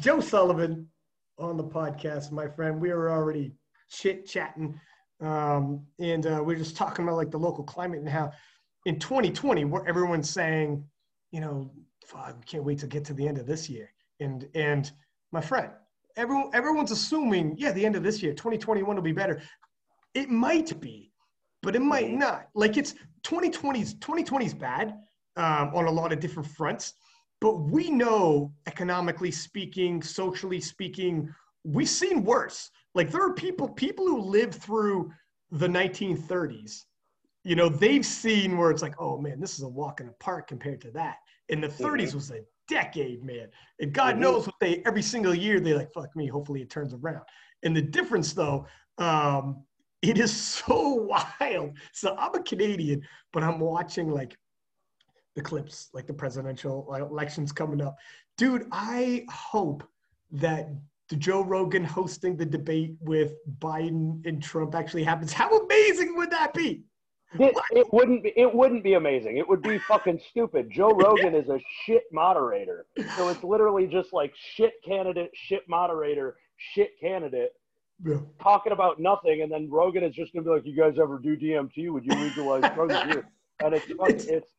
Joe Sullivan on the podcast, my friend. We were already chit chatting, um, and uh, we are just talking about like the local climate and how in 2020, where everyone's saying, you know, fuck, we can't wait to get to the end of this year. And and my friend, everyone everyone's assuming, yeah, the end of this year, 2021 will be better. It might be, but it might not. Like it's 2020's 2020's bad um, on a lot of different fronts. But we know, economically speaking, socially speaking, we've seen worse. Like there are people, people who lived through the 1930s. You know, they've seen where it's like, oh man, this is a walk in the park compared to that. In the 30s mm-hmm. was a decade, man. And God mm-hmm. knows what they every single year they like, fuck me, hopefully it turns around. And the difference though, um, it is so wild. So I'm a Canadian, but I'm watching like the clips, like the presidential elections coming up. Dude, I hope that the Joe Rogan hosting the debate with Biden and Trump actually happens. How amazing would that be? It, it, wouldn't be it wouldn't be amazing. It would be fucking stupid. Joe Rogan is a shit moderator. So it's literally just like shit candidate, shit moderator, shit candidate. Yeah. Talking about nothing, and then Rogan is just gonna be like, "You guys ever do DMT? Would you legalize drugs here?" And it's it's, it's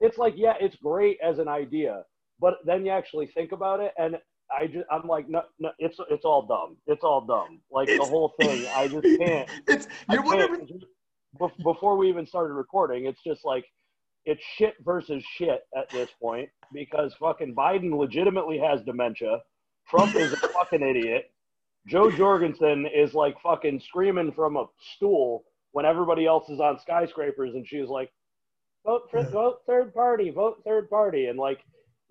it's like yeah, it's great as an idea, but then you actually think about it, and I just I'm like no, no it's it's all dumb. It's all dumb. Like it's, the whole thing. I just can't. It's you're whatever. Before we even started recording, it's just like it's shit versus shit at this point because fucking Biden legitimately has dementia. Trump is a fucking idiot. Jo Jorgensen is like fucking screaming from a stool when everybody else is on skyscrapers, and she's like, vote for vote third party, vote third party, and like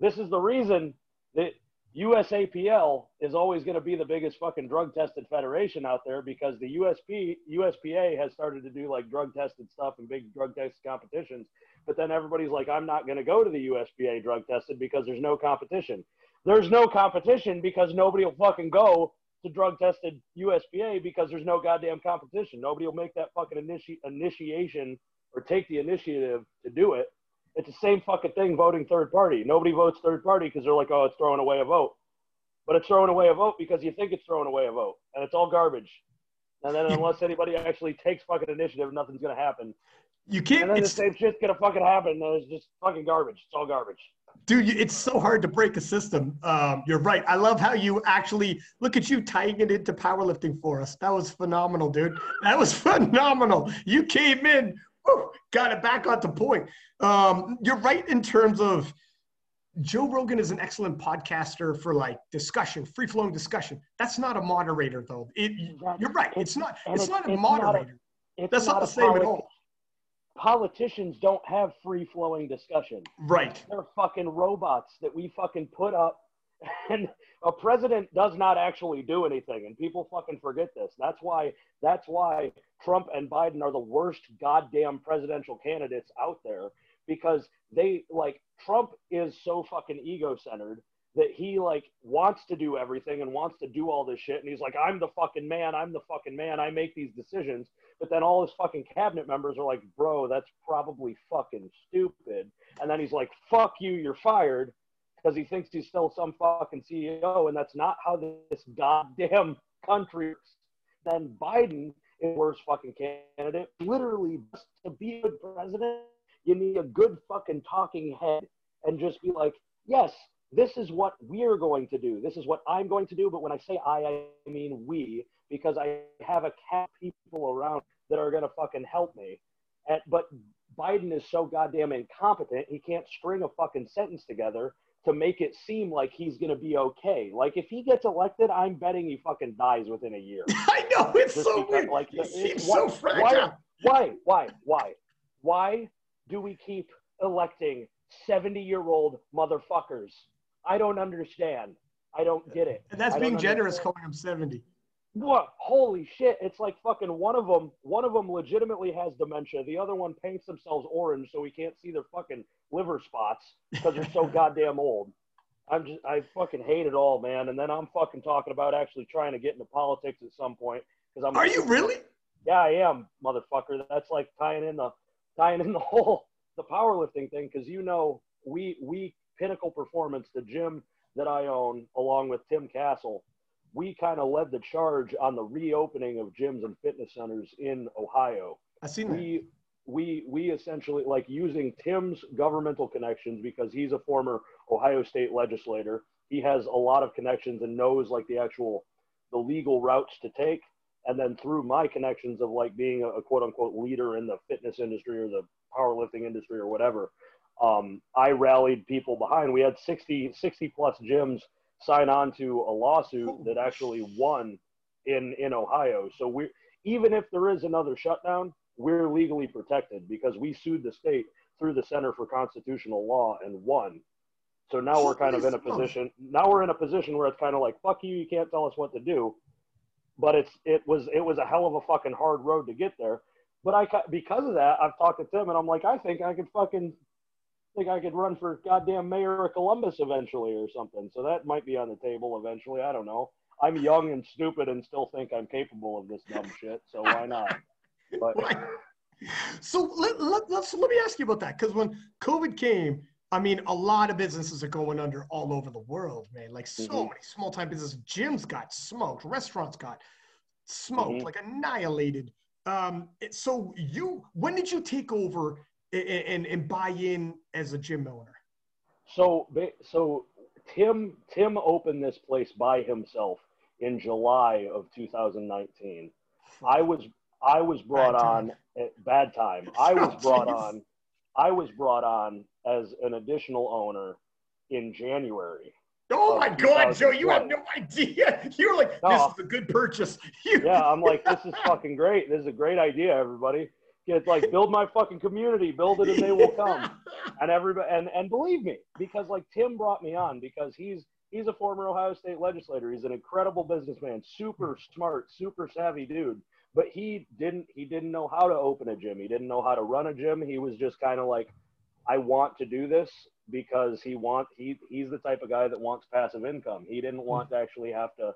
this is the reason that USAPL is always going to be the biggest fucking drug tested federation out there because the USP USPA has started to do like drug tested stuff and big drug test competitions, but then everybody's like, I'm not going to go to the USPA drug tested because there's no competition. There's no competition because nobody will fucking go to drug tested USPA because there's no goddamn competition. Nobody will make that fucking initi- initiation or take the initiative to do it. It's the same fucking thing voting third party. Nobody votes third party because they're like, oh, it's throwing away a vote. But it's throwing away a vote because you think it's throwing away a vote. And it's all garbage. And then unless anybody actually takes fucking initiative, nothing's going to happen. You can't. And then the same shit's going to fucking happen. And it's just fucking garbage. It's all garbage. Dude, it's so hard to break a system. Um, you're right. I love how you actually look at you tying it into powerlifting for us. That was phenomenal, dude. That was phenomenal. You came in got it back onto point. Um, you're right in terms of Joe Rogan is an excellent podcaster for like discussion, free flowing discussion. That's not a moderator though. It, you're right. It's not. It's, it's not a moderator. Not a, That's not, not the same at all. Politicians don't have free flowing discussion. Right. They're fucking robots that we fucking put up and a president does not actually do anything and people fucking forget this. That's why that's why trump and biden are the worst goddamn presidential candidates out there because they like trump is so fucking ego-centered that he like wants to do everything and wants to do all this shit and he's like i'm the fucking man i'm the fucking man i make these decisions. But then all his fucking cabinet members are like bro that's probably fucking stupid. And then he's like fuck you you're fired because he thinks he's still some fucking CEO, and that's not how this goddamn country works. Then Biden is worst fucking candidate. Literally, just to be a good president, you need a good fucking talking head and just be like, yes, this is what we're going to do. This is what I'm going to do. But when I say I, I mean we, because I have a cat people around that are going to fucking help me. And, but Biden is so goddamn incompetent, he can't string a fucking sentence together to make it seem like he's going to be okay. Like if he gets elected, I'm betting he fucking dies within a year. I know it's Just so because, weird. Like, he seems why, so fragile. Why, why, why, why do we keep electing 70 year old motherfuckers? I don't understand. I don't get it. And that's being generous calling him 70 what holy shit it's like fucking one of them one of them legitimately has dementia the other one paints themselves orange so we can't see their fucking liver spots because they're so goddamn old i'm just i fucking hate it all man and then i'm fucking talking about actually trying to get into politics at some point because i'm are you really yeah i am motherfucker that's like tying in the tying in the whole the powerlifting thing because you know we we pinnacle performance the gym that I own, along with Tim Castle, we kind of led the charge on the reopening of gyms and fitness centers in Ohio. I seen that. We we essentially like using Tim's governmental connections because he's a former Ohio State legislator. He has a lot of connections and knows like the actual the legal routes to take. And then through my connections of like being a, a quote unquote leader in the fitness industry or the powerlifting industry or whatever, um, I rallied people behind. We had 60, 60 plus gyms sign on to a lawsuit that actually won in, in Ohio. So we, even if there is another shutdown, we're legally protected because we sued the state through the Center for Constitutional Law and won. So now we're kind of in a position. Now we're in a position where it's kind of like, fuck you, you can't tell us what to do. But it's it was it was a hell of a fucking hard road to get there. But I because of that, I've talked to Tim and I'm like, I think I could fucking think I could run for goddamn mayor of Columbus eventually or something. So that might be on the table eventually. I don't know. I'm young and stupid and still think I'm capable of this dumb shit. So why not? But so let, let, let's let me ask you about that because when COVID came, I mean, a lot of businesses are going under all over the world, man. Like so mm-hmm. many small time businesses, gyms got smoked, restaurants got smoked, mm-hmm. like annihilated. Um, so you, when did you take over and, and, and buy in as a gym owner? So, so Tim Tim opened this place by himself in July of 2019. I was I was brought on at bad time. I was brought on. I was brought on as an additional owner in January. Oh my God, Joe! You have no idea. You're like, "This is a good purchase." yeah, I'm like, "This is fucking great. This is a great idea, everybody." It's like build my fucking community, build it, and they will come. and everybody, and and believe me, because like Tim brought me on because he's he's a former Ohio State legislator. He's an incredible businessman, super smart, super savvy dude but he didn't he didn't know how to open a gym. He didn't know how to run a gym. He was just kind of like i want to do this because he want he he's the type of guy that wants passive income. He didn't want to actually have to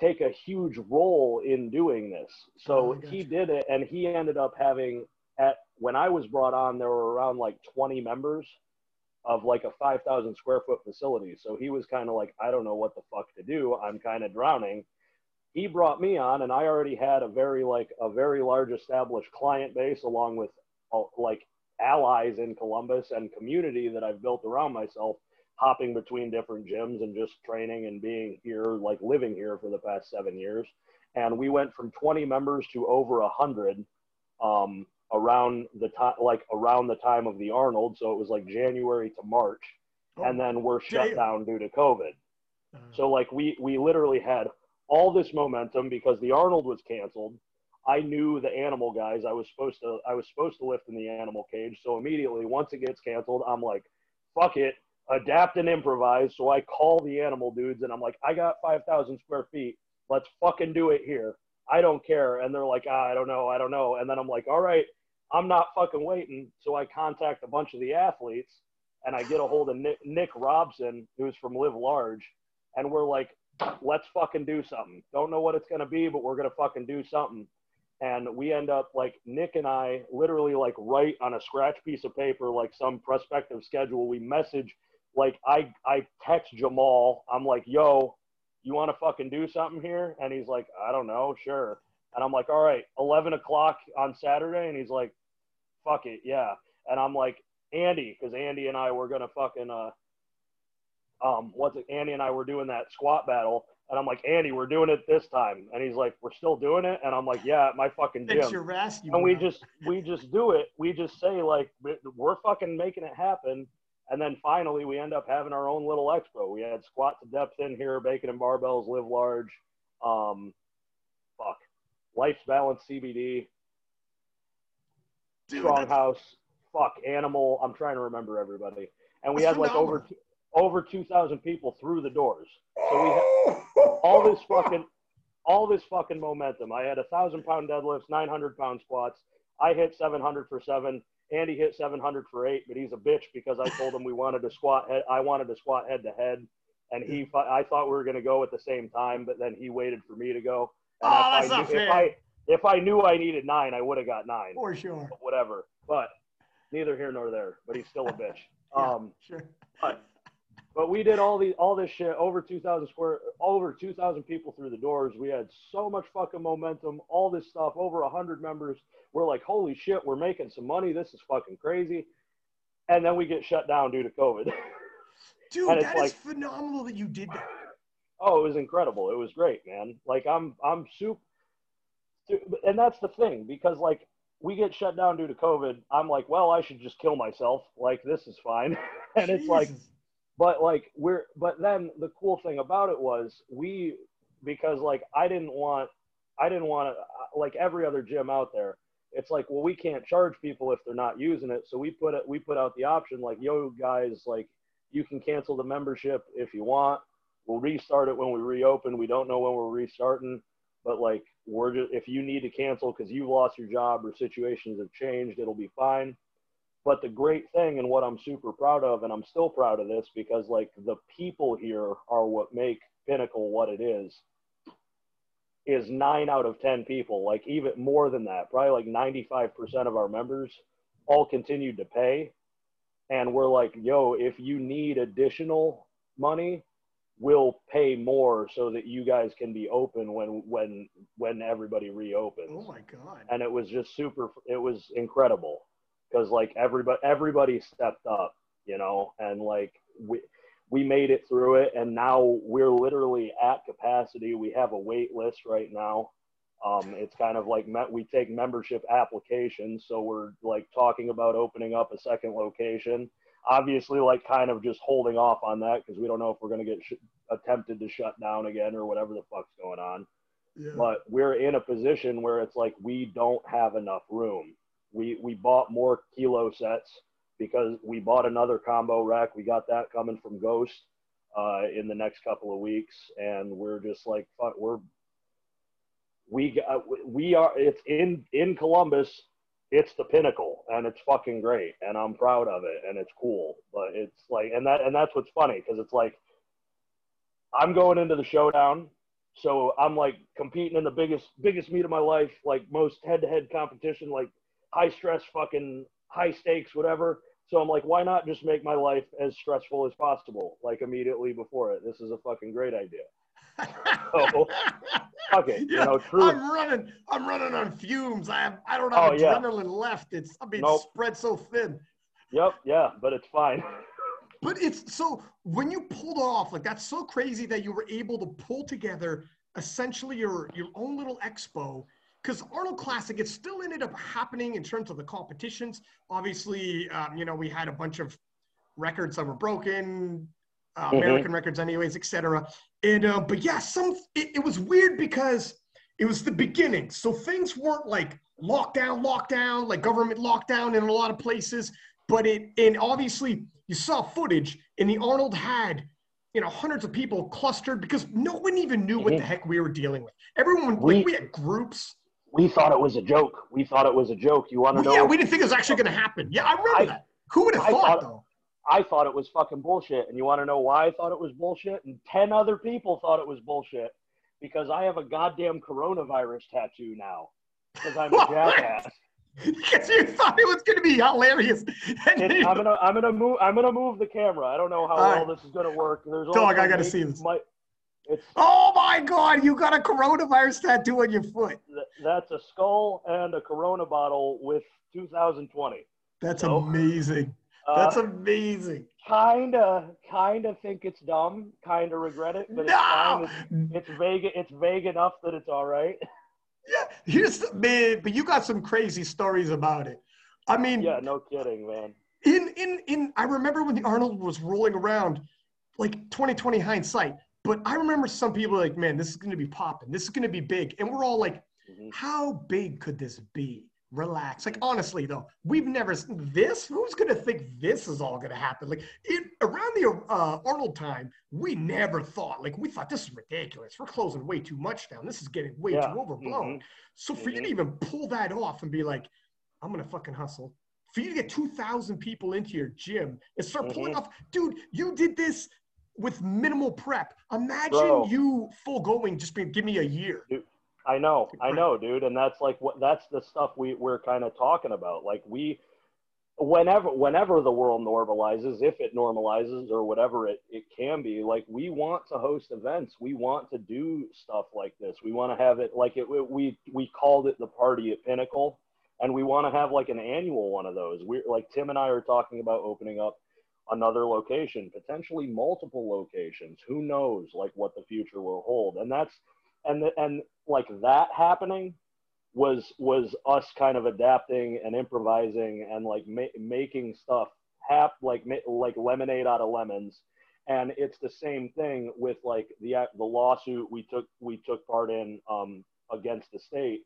take a huge role in doing this. So oh, he did it and he ended up having at when i was brought on there were around like 20 members of like a 5000 square foot facility. So he was kind of like i don't know what the fuck to do. I'm kind of drowning he brought me on and I already had a very like a very large established client base along with uh, like allies in Columbus and community that I've built around myself hopping between different gyms and just training and being here like living here for the past 7 years. And we went from 20 members to over 100 um, around the time like around the time of the Arnold. So it was like January to March. Oh, and then we're shut damn. down due to COVID. Uh, so like we we literally had all this momentum because the Arnold was canceled. I knew the animal guys. I was supposed to I was supposed to lift in the animal cage. So immediately once it gets canceled, I'm like, fuck it, adapt and improvise. So I call the animal dudes and I'm like, I got 5,000 square feet. Let's fucking do it here. I don't care. And they're like, ah, I don't know, I don't know. And then I'm like, all right, I'm not fucking waiting. So I contact a bunch of the athletes and I get a hold of Nick, Nick Robson, who's from Live Large, and we're like, let's fucking do something. Don't know what it's going to be, but we're going to fucking do something. And we end up like Nick and I literally like write on a scratch piece of paper, like some prospective schedule. We message, like I, I text Jamal. I'm like, yo, you want to fucking do something here? And he's like, I don't know. Sure. And I'm like, all right, 11 o'clock on Saturday. And he's like, fuck it. Yeah. And I'm like, Andy, because Andy and I were going to fucking, uh, um, what's it? Andy and I were doing that squat battle, and I'm like, Andy, we're doing it this time, and he's like, we're still doing it, and I'm like, yeah, my fucking gym. your rescue. And we just we just do it. We just say like we're fucking making it happen, and then finally we end up having our own little expo. We had squat to depth in here, bacon and barbells, live large, um, fuck, life's balance CBD, Dude, strong house, fuck, animal. I'm trying to remember everybody, and we had like over over 2,000 people through the doors. So we had all this fucking, all this fucking momentum. I had a thousand pound deadlifts, 900 pound squats. I hit 700 for seven. Andy hit 700 for eight, but he's a bitch because I told him we wanted to squat. I wanted to squat head to head, and he. I thought we were going to go at the same time, but then he waited for me to go. And oh, that's I, not fair. If I, if I knew I needed nine, I would have got nine. For sure. But whatever. But neither here nor there. But he's still a bitch. yeah, um, sure. But but we did all the all this shit over 2,000 square, over 2,000 people through the doors. We had so much fucking momentum. All this stuff, over hundred members. We're like, holy shit, we're making some money. This is fucking crazy. And then we get shut down due to COVID. Dude, that is phenomenal that you did that. Oh, it was incredible. It was great, man. Like I'm I'm super and that's the thing because like we get shut down due to COVID. I'm like, well, I should just kill myself. Like this is fine. and it's like Jesus. But like we're but then the cool thing about it was we because like I didn't want I didn't want to uh, like every other gym out there. It's like, well, we can't charge people if they're not using it. So we put it we put out the option like, yo guys, like you can cancel the membership if you want. We'll restart it when we reopen. We don't know when we're restarting, but like we're just if you need to cancel because you've lost your job or situations have changed, it'll be fine. But the great thing and what I'm super proud of, and I'm still proud of this because like the people here are what make Pinnacle what it is, is nine out of 10 people, like even more than that, probably like 95% of our members all continued to pay. And we're like, yo, if you need additional money, we'll pay more so that you guys can be open when when when everybody reopens Oh my god. and it was just super it was incredible because like everybody everybody stepped up you know and like we we made it through it and now we're literally at capacity we have a wait list right now um, it's kind of like met, we take membership applications so we're like talking about opening up a second location obviously like kind of just holding off on that because we don't know if we're going to get sh- attempted to shut down again or whatever the fuck's going on Yeah. but we're in a position where it's like we don't have enough room. We we bought more kilo sets because we bought another combo rack. We got that coming from Ghost uh, in the next couple of weeks, and we're just like we're we got, we are it's in in Columbus. It's the pinnacle, and it's fucking great, and I'm proud of it, and it's cool. But it's like, and that and that's what's funny because it's like I'm going into the showdown so I'm like competing in the biggest biggest meet of my life, like most head to head competition, like high stress, fucking high stakes, whatever. So I'm like, why not just make my life as stressful as possible, like immediately before it? This is a fucking great idea. So, fuck it, you Yeah, know, true. I'm running. I'm running on fumes. I have. I don't Oh, have yeah. adrenaline left. It's. I mean, Nope. spread so thin. Yep, yeah, but it's fine. But it's so when you pulled off, like that's so crazy that you were able to pull together essentially your your own little expo. Because Arnold Classic, it still ended up happening in terms of the competitions. Obviously, um, you know, we had a bunch of records that were broken, uh, Mhm. American records, anyways, etc. And uh, but yeah, some it, it was weird because it was the beginning, so things weren't like lockdown, lockdown, like government lockdown in a lot of places. But it and obviously you saw footage, and the Arnold had you know hundreds of people clustered because no one even knew what Mhm. the heck we were dealing with. Everyone We- like we had groups. We thought it was a joke. We thought it was a joke. You want to Well, know? yeah, we didn't think it was actually going to happen. Yeah, I remember I- that. Who would have thought, thought- though? I thought it was fucking bullshit. And you want to know why I thought it was bullshit? And 10 other people thought it was bullshit because I have a goddamn coronavirus tattoo now because I'm a jackass. because you thought it was going to be hilarious. It, I'm gonna, I'm gonna move, I'm gonna move the camera. I don't know how All well right. this is gonna work. There's Dog, I gotta make- see this. It's oh my God, you got a coronavirus tattoo on your foot. th- that's a skull and a Corona bottle with 2020. That's So, amazing. Uh, That's amazing. kinda, kinda think it's dumb. Kinda regret it, but it's fine. It's, it's vague. It's vague enough that it's all right. Yeah, here's the man, but you got some crazy stories about it. I mean, Yeah, no kidding, man. in in in I remember when the Arnold was rolling around, like 2020 hindsight. But I remember some people like, man, this is gonna be popping. This is gonna be big, and we're all like, Mhm. how big could this be? Relax. Like honestly though, we've never this. Who's gonna think this is all gonna happen? Like it around the uh, Arnold time, we never thought. Like we thought this is ridiculous. We're closing way too much down. This is getting way Yeah. too overblown. Mhm. So for you to Mhm. even pull that off and be like, I'm gonna fucking hustle. For you to get 2,000 people into your gym and start pulling Mhm. off, dude, you did this with minimal prep. Imagine Bro. you full going, just being, give me a year. Dude, I know, I know, dude, and that's like what that's the stuff we we're kind of talking about. Like we, whenever whenever the world normalizes if it normalizes or whatever it, it can be like we want to host events we want to do stuff like this we want to have it like it we we called it the party at pinnacle and we want to have like an annual one of those we're like tim and i are talking about opening up another location potentially multiple locations. Who knows like what the future will hold. And that's and and like that happening was was us kind of adapting and improvising and like ma- making stuff hap like like lemonade out of lemons. And it's the same thing with like the the lawsuit we took we took part in um, against the state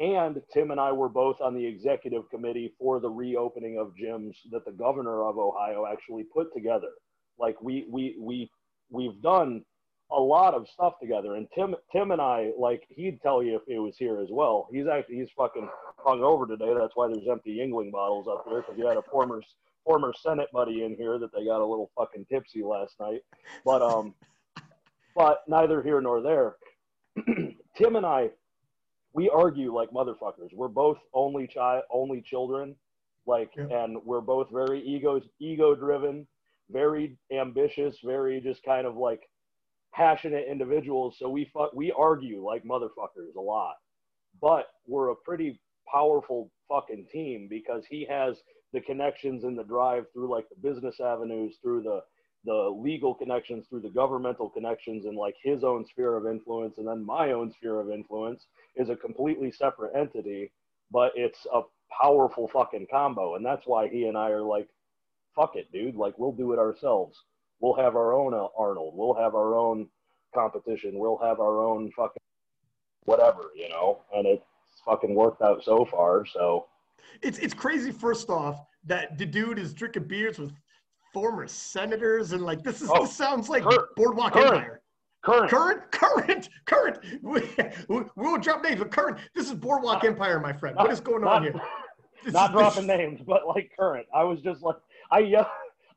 and tim and i were both on the executive committee for the reopening of gyms that the governor of ohio actually put together like we we we we've done a lot of stuff together. And Tim, Tim and I, like he'd tell you if he was here as well. He's actually he's fucking hung over today. That's why there's empty Yuengling bottles up there because you had a former former Senate buddy in here that they got a little fucking tipsy last night. But um, but neither here nor there. Tim and I, we argue like motherfuckers. We're both only child, only children, like, yeah. and we're both very ego ego driven, very ambitious, very just kind of like passionate individuals, so we fuck, we argue like motherfuckers a lot. But we're a pretty powerful fucking team because he has the connections and the drive through like the business avenues, through the the legal connections, through the governmental connections, and like his own sphere of influence, and then my own sphere of influence is a completely separate entity, but it's a powerful fucking combo, and that's why he and I are like, fuck it, dude, like we'll do it ourselves we'll have our own Arnold. We'll have our own competition. We'll have our own fucking whatever, you know. And it's fucking worked out so far. So it's it's crazy. First off, that the dude is drinking beers with former senators and like this is oh, this sounds like current, Boardwalk current, Empire. Current, current, current, current. We, we, will drop names, but current. This is Boardwalk uh, Empire, my friend. Not, what is going not, on here? This not is, dropping this... names, but like current. I was just like I yell.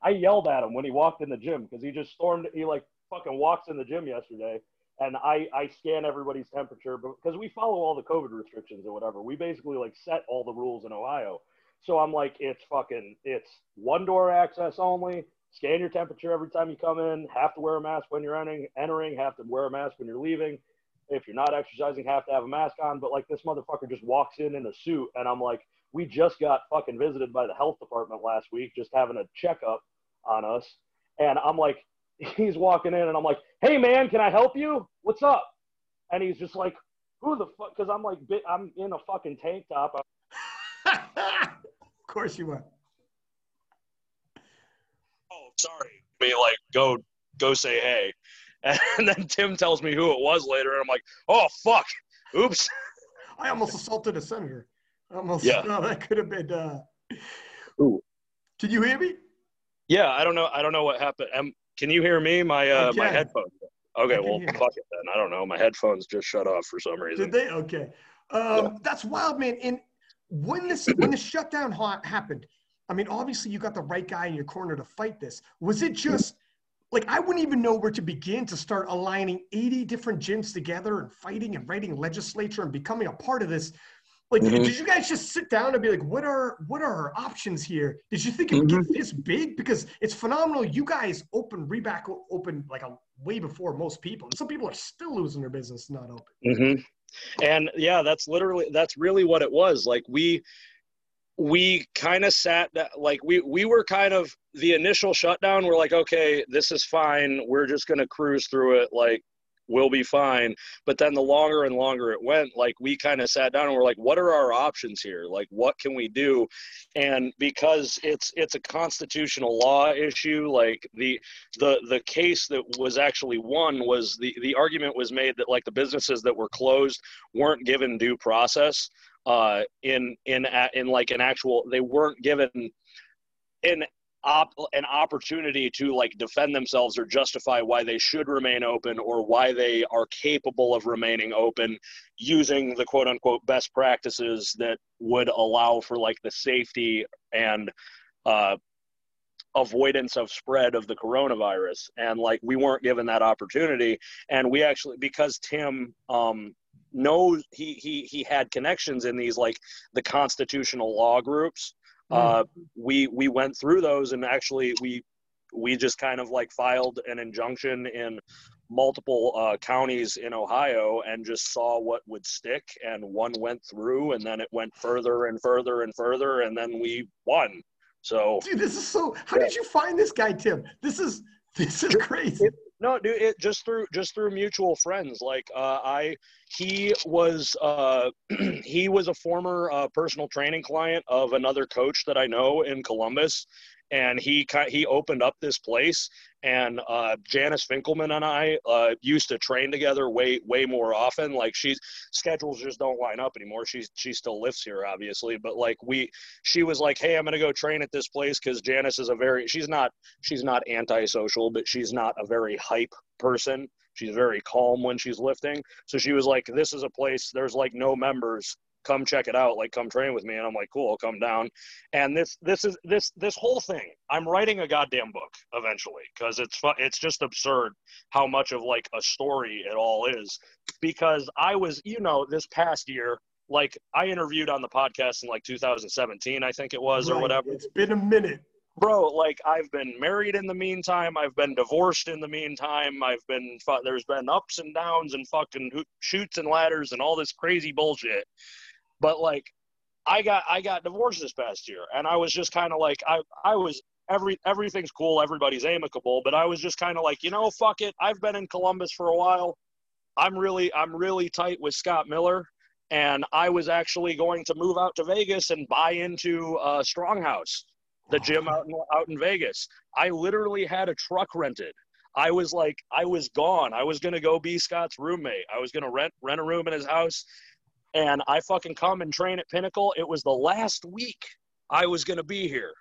I yelled at him when he walked in the gym because he just stormed. He like fucking walks in the gym yesterday, and I I scan everybody's temperature because we follow all the COVID restrictions or whatever. We basically like set all the rules in Ohio. So I'm like, it's fucking, it's one door access only. Scan your temperature every time you come in. Have to wear a mask when you're entering. Entering. Have to wear a mask when you're leaving. If you're not exercising, have to have a mask on. But like this motherfucker just walks in in a suit, and I'm like, we just got fucking visited by the health department last week, just having a checkup on us. And I'm like, he's walking in and I'm like, hey man, can I help you? What's up? And he's just like, who the fuck? Because I'm like, I'm in a fucking tank top. of course you are. Oh, sorry. Me like go go say hey, and then Tim tells me who it was later, and I'm like, oh fuck, oops. I almost assaulted a senator. Almost. Yeah. Oh, that could have been. Uh... Ooh. Can you hear me? Yeah, I don't know. I don't know what happened. Um, can you hear me? My uh, my headphones. Okay, well, fuck it then. I don't know. My headphones just shut off for some reason. Did they? Okay. Um, yeah. That's wild, man. And when this when the shutdown happened, I mean, obviously you got the right guy in your corner to fight this. Was it just like I wouldn't even know where to begin to start aligning 80 different gyms together and fighting and writing legislature and becoming a part of this? Like, mm-hmm. did you guys just sit down and be like, what are what are our options here? Did you think it would mm-hmm. get this big? Because it's phenomenal. You guys open Reback open like a way before most people. And some people are still losing their business not open. Mm-hmm. And yeah, that's literally that's really what it was. Like we we kind of sat like we we were kind of the initial shutdown we're like okay this is fine we're just going to cruise through it like we'll be fine. But then the longer and longer it went, like we kind of sat down and we're like, what are our options here? Like, what can we do? And because it's it's a constitutional law issue, like the the the case that was actually won was the the argument was made that like the businesses that were closed weren't given due process uh in in in like an actual they weren't given an op- an opportunity to like defend themselves or justify why they should remain open or why they are capable of remaining open using the quote unquote best practices that would allow for like the safety and uh, avoidance of spread of the coronavirus. And like we weren't given that opportunity. And we actually because tim um knows he he he had connections in these like the constitutional law groups uh, we we went through those and actually we we just kind of like filed an injunction in multiple uh, counties in Ohio and just saw what would stick. And one went through, and then it went further and further and further, and then we won. So, dude, this is so. How yeah. did you find this guy, Tim? This is this is crazy. It, no, dude, it just through just through mutual friends. Like uh, I, he was uh, he was a former uh, personal training client of another coach that I know in Columbus, and he he opened up this place and uh, Janice Finkelman and I uh, used to train together way way more often. Like she's schedules just don't line up anymore. She's she still lives here, obviously, but like we, she was like, "Hey, I'm gonna go train at this place because Janice is a very she's not she's not antisocial, but she's not a very hype person. She's very calm when she's lifting. So she was like, "This is a place. There's like no members." Come check it out like come train with me. And i'm like cool I'll come down. And this this is this this whole thing i'm writing a goddamn book eventually because it's it's just absurd how much of like a story it all is. Because i was you know this past year like i interviewed on the podcast in like 2017 i think it was right. or whatever. It's been a minute. Bro like i've been married in the meantime. I've been divorced in the meantime. I've been there's been ups and downs and fucking shoots and ladders and all this crazy bullshit but like, I got I got divorced this past year, and I was just kind of like I I was every everything's cool, everybody's amicable, but I was just kind of like you know fuck it. I've been in Columbus for a while. I'm really I'm really tight with Scott Miller, and I was actually going to move out to Vegas and buy into uh, Stronghouse, the gym out in, out in Vegas. I literally had a truck rented. I was like, I was gone. I was gonna go be Scott's roommate. I was gonna rent rent a room in his house, and I fucking come and train at Pinnacle. It was the last week I was going to be here.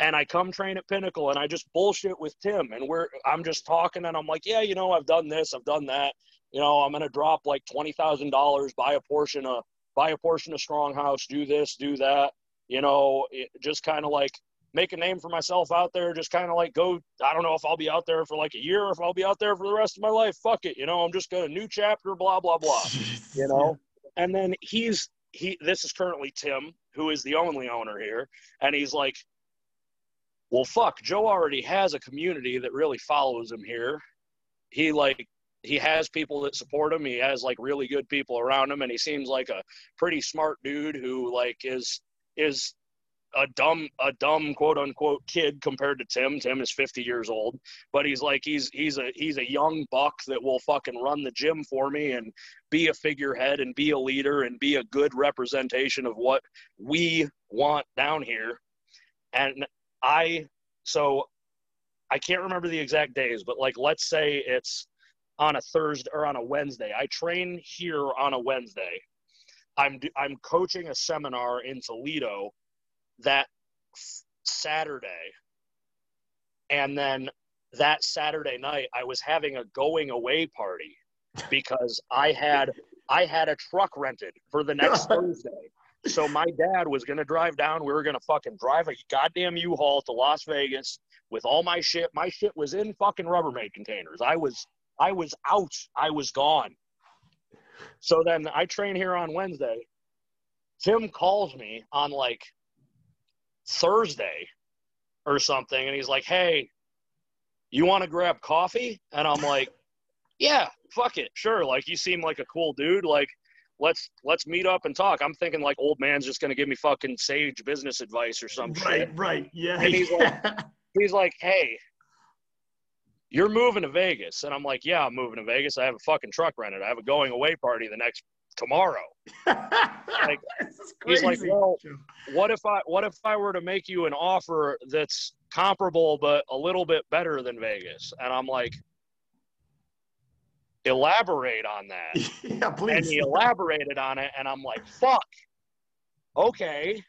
And I come train at Pinnacle and I just bullshit with Tim and we're I'm just talking and I'm like, yeah, you know, I've done this, I've done that. You know, I'm going to drop like $20,000, buy a portion of buy a portion of Stronghouse, do this, do that. You know, it, just kind of like make a name for myself out there. Just kind of like go. I don't know if I'll be out there for like a year or if I'll be out there for the rest of my life. Fuck it. You know, I'm just going to new chapter, blah, blah, blah. you know? And then he's he this is currently Tim, who is the only owner here, and he's like, Well fuck, Joe already has a community that really follows him here. He like he has people that support him. He has like really good people around him, and he seems like a pretty smart dude who like is is a dumb a dumb quote unquote kid compared to Tim. Tim is 50 years old, but he's like he's he's a he's a young buck that will fucking run the gym for me and be a figurehead and be a leader and be a good representation of what we want down here. And I so I can't remember the exact days, but like let's say it's on a Thursday or on a Wednesday. I train here on a Wednesday. I'm I'm coaching a seminar in Toledo that Saturday. And then that Saturday night, I was having a going away party because I had I had a truck rented for the next Thursday. So my dad was gonna drive down. We were gonna fucking drive a goddamn U-Haul to Las Vegas with all my shit. My shit was in fucking Rubbermaid containers. I was I was out. I was gone. So then I train here on Wednesday. Tim calls me on like Thursday or something, and he's like, "Hey, you want to grab coffee?" And I'm like, "Yeah, fuck it, sure. Like, you seem like a cool dude. Like, let's let's meet up and talk." I'm thinking like old man's just gonna give me fucking sage business advice or some right, shit. Right, yeah. And he's like, he's like, "Hey." You're moving to Vegas. And I'm like, yeah, I'm moving to Vegas. I have a fucking truck rented. I have a going away party the next tomorrow. like he's like, well, what if I what if I were to make you an offer that's comparable but a little bit better than Vegas? And I'm like, elaborate on that. yeah, please. And he elaborated on it, and I'm like, fuck. Okay.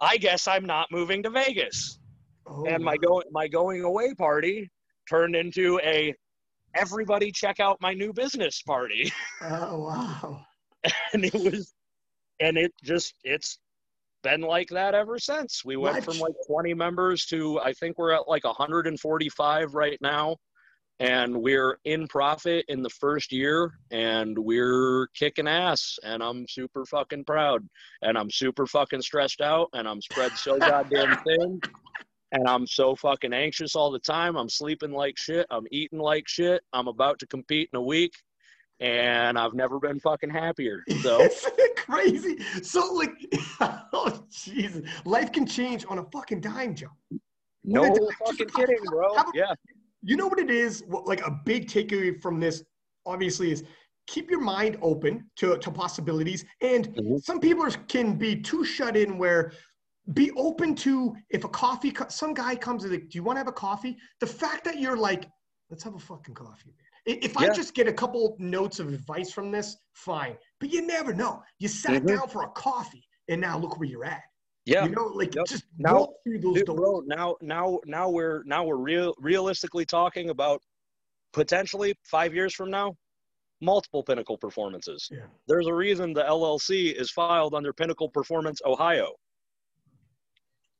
I guess I'm not moving to Vegas. Oh, and my go my going away party turned into a everybody check out my new business party. Oh wow. and it was and it just it's been like that ever since. We went what? from like 20 members to I think we're at like 145 right now. and we're in profit in the first year and we're kicking ass and i'm super fucking proud and i'm super fucking stressed out and i'm spread so goddamn thin and i'm so fucking anxious all the time i'm sleeping like shit i'm eating like shit i'm about to compete in a week and i've never been fucking happier so Isn't crazy? So like, oh Jesus, life can change on a fucking dime, Joe. no fucking kidding bro about- yeah You know what it is? What, like a big takeaway from this, obviously, is keep your mind open to, to possibilities. And Mhm. some people are, can be too shut in where be open to if a coffee, co- some guy comes and like, do you want to have a coffee? The fact that you're like, let's have a fucking coffee, man. If I Yeah. just get a couple notes of advice from this, fine. But you never know. You sat Mhm. down for a coffee and now look where you're at. yeah You know, like Yep. just Now- walk through those Dude, doors. bro, now now now we're now we're real realistically talking about potentially five years from now, multiple pinnacle performances. Yeah. There's a reason the LLC is filed under Pinnacle Performance Ohio.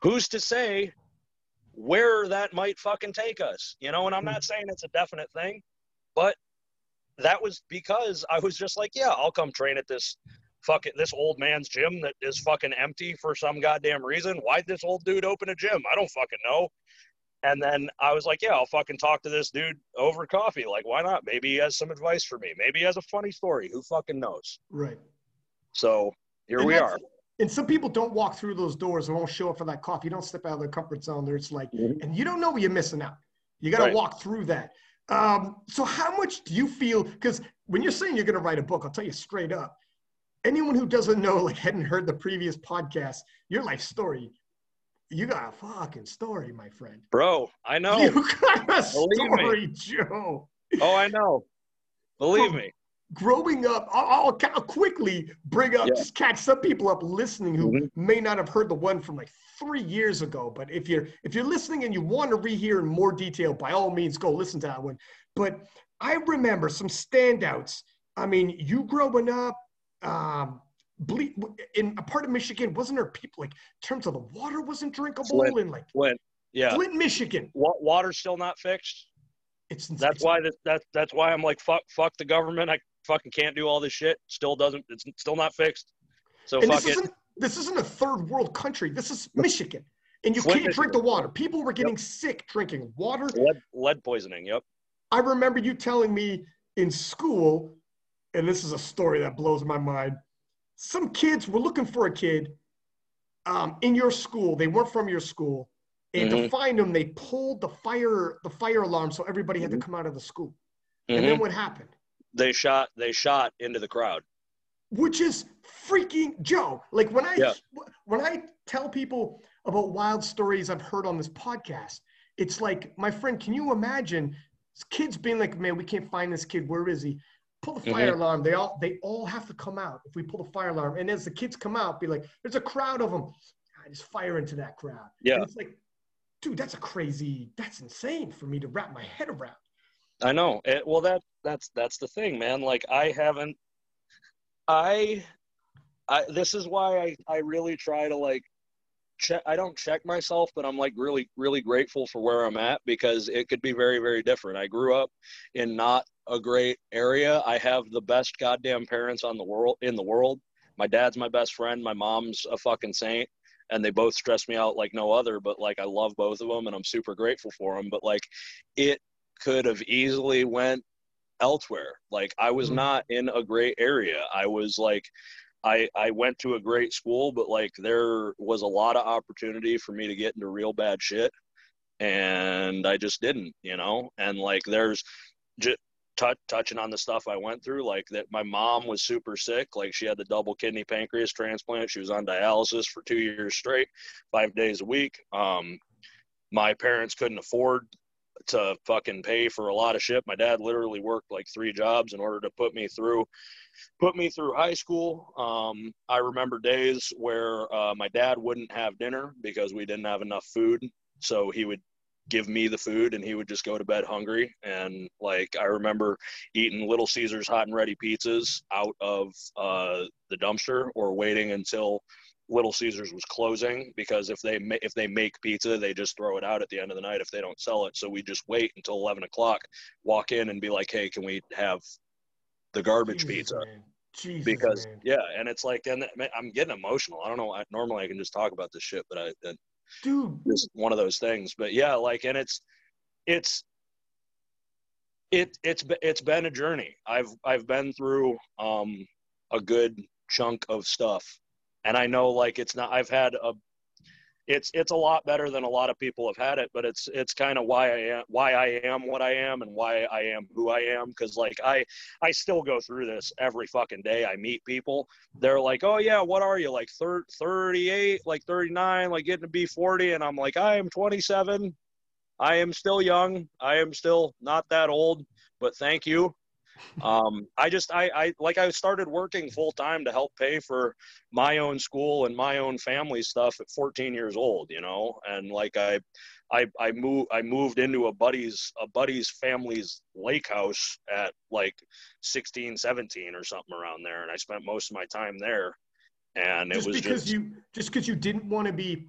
Who's to say where that might fucking take us? You know, and I'm not saying it's a definite thing, but that was because I was just like, yeah, I'll come train at this fucking this old man's gym that is fucking empty for some goddamn reason. Why'd this old dude open a gym? I don't fucking know. And then I was like, yeah, I'll fucking talk to this dude over coffee. Like, why not? Maybe he has some advice for me. Maybe he has a funny story. Who fucking knows? Right. So here And we are. And some people don't walk through those doors and won't show up for that coffee. You don't step out of their comfort zone. There, it's like, Mhm. and you don't know what you're missing out. You got to Right. walk through that. Um, so, how much do you feel? Because when you're saying you're going to write a book, I'll tell you straight up. Anyone who doesn't know, like, hadn't heard the previous podcast, your life story, you got a fucking story, my friend. Bro, I know. You got a Believe me. story, Joe. Oh, I know. Believe me. Growing up, I'll, I'll, quickly bring up, Yeah. just catch some people up listening who Mhm. may not have heard the one from like three years ago. But if you're if you're listening and you want to rehear in more detail, by all means, go listen to that one. But I remember some standouts. I mean, you growing up, um, ble- in a part of Michigan, wasn't there people like in terms of the water wasn't drinkable Flint. and like Flint, yeah. Flint, Michigan? Wa- water's still not fixed. It's That's why that, that that's why I'm like fuck fuck the government. I fucking can't do all this shit. Still doesn't it's still not fixed. So And fuck this it. isn't this isn't a third world country. This is Michigan, and you Flint, can't drink the water. People were getting sick drinking water. Lead lead poisoning, yep. I remember you telling me in school, and this is a story that blows my mind. Some kids were looking for a kid um, in your school. They weren't from your school, and to Mhm. find them, they pulled the fire the fire alarm, so everybody had to come out of the school. And Mhm. then what happened? They shot they shot into the crowd. which is freaking Joe. Like when I Yeah. when I tell people about wild stories I've heard on this podcast, it's like, my friend, can you imagine kids being like, man, we can't find this kid. Where is he? Pull the fire Mhm. alarm. They all they all have to come out if we pull the fire alarm. And as the kids come out, be like, there's a crowd of them. I just fire into that crowd. Yeah. And it's like, dude, that's a crazy, that's insane for me to wrap my head around. I know. It, well, that that's that's the thing, man. Like I haven't. I, I. This is why I I really try to like check. I don't check myself, but I'm like really really grateful for where I'm at because it could be very very different. I grew up in not a great area. I have the best goddamn parents on the world in the world. My dad's my best friend. My mom's a fucking saint. And they both stress me out like no other, but like I love both of them and I'm super grateful for them. But like it could have easily went elsewhere. Like I was Mhm. not in a great area. I was like I I went to a great school, but like there was a lot of opportunity for me to get into real bad shit and I just didn't, you know? And like there's just t- touching on the stuff I went through like that my mom was super sick, like she had the double kidney pancreas transplant. She was on dialysis for 2 years straight, 5 days a week. Um my parents couldn't afford to fucking pay for a lot of shit. My dad literally worked like three jobs in order to put me through put me through high school. Um, I remember days where uh, my dad wouldn't have dinner because we didn't have enough food. So he would give me the food and he would just go to bed hungry. And like, I remember eating Little Caesars hot and ready pizzas out of uh, the dumpster or waiting until Little Caesars was closing because if they ma- if they make pizza, they just throw it out at the end of the night if they don't sell it. So we just wait until eleven o'clock, walk in and be like, "Hey, can we have the garbage Jesus, pizza?" man. Jesus, Because man. yeah, and it's like, and I'm getting emotional. I don't know. I, normally I can just talk about this shit, but I that, dude, one of those things. But yeah, like, and it's it's it it's it's been a journey. I've I've been through um a good chunk of stuff, and I know like it's not. I've had a it's it's a lot better than a lot of people have had it, but it's it's kind of why I am why I am what I am and why I am who I am because like I I still go through this every fucking day. I meet people. They're like, "Oh yeah, what are you like thir- 38, like 39, like getting to be 40?" And I'm like, "I am 27. I am still young. I am still not that old, but thank you." Um, I just I, I like I started working full time to help pay for my own school and my own family stuff at 14 years old, you know, and like I I I moved I moved into a buddy's a buddy's family's lake house at like 16, 17 or something around there, and I spent most of my time there, and it just was because just you just because you didn't want to be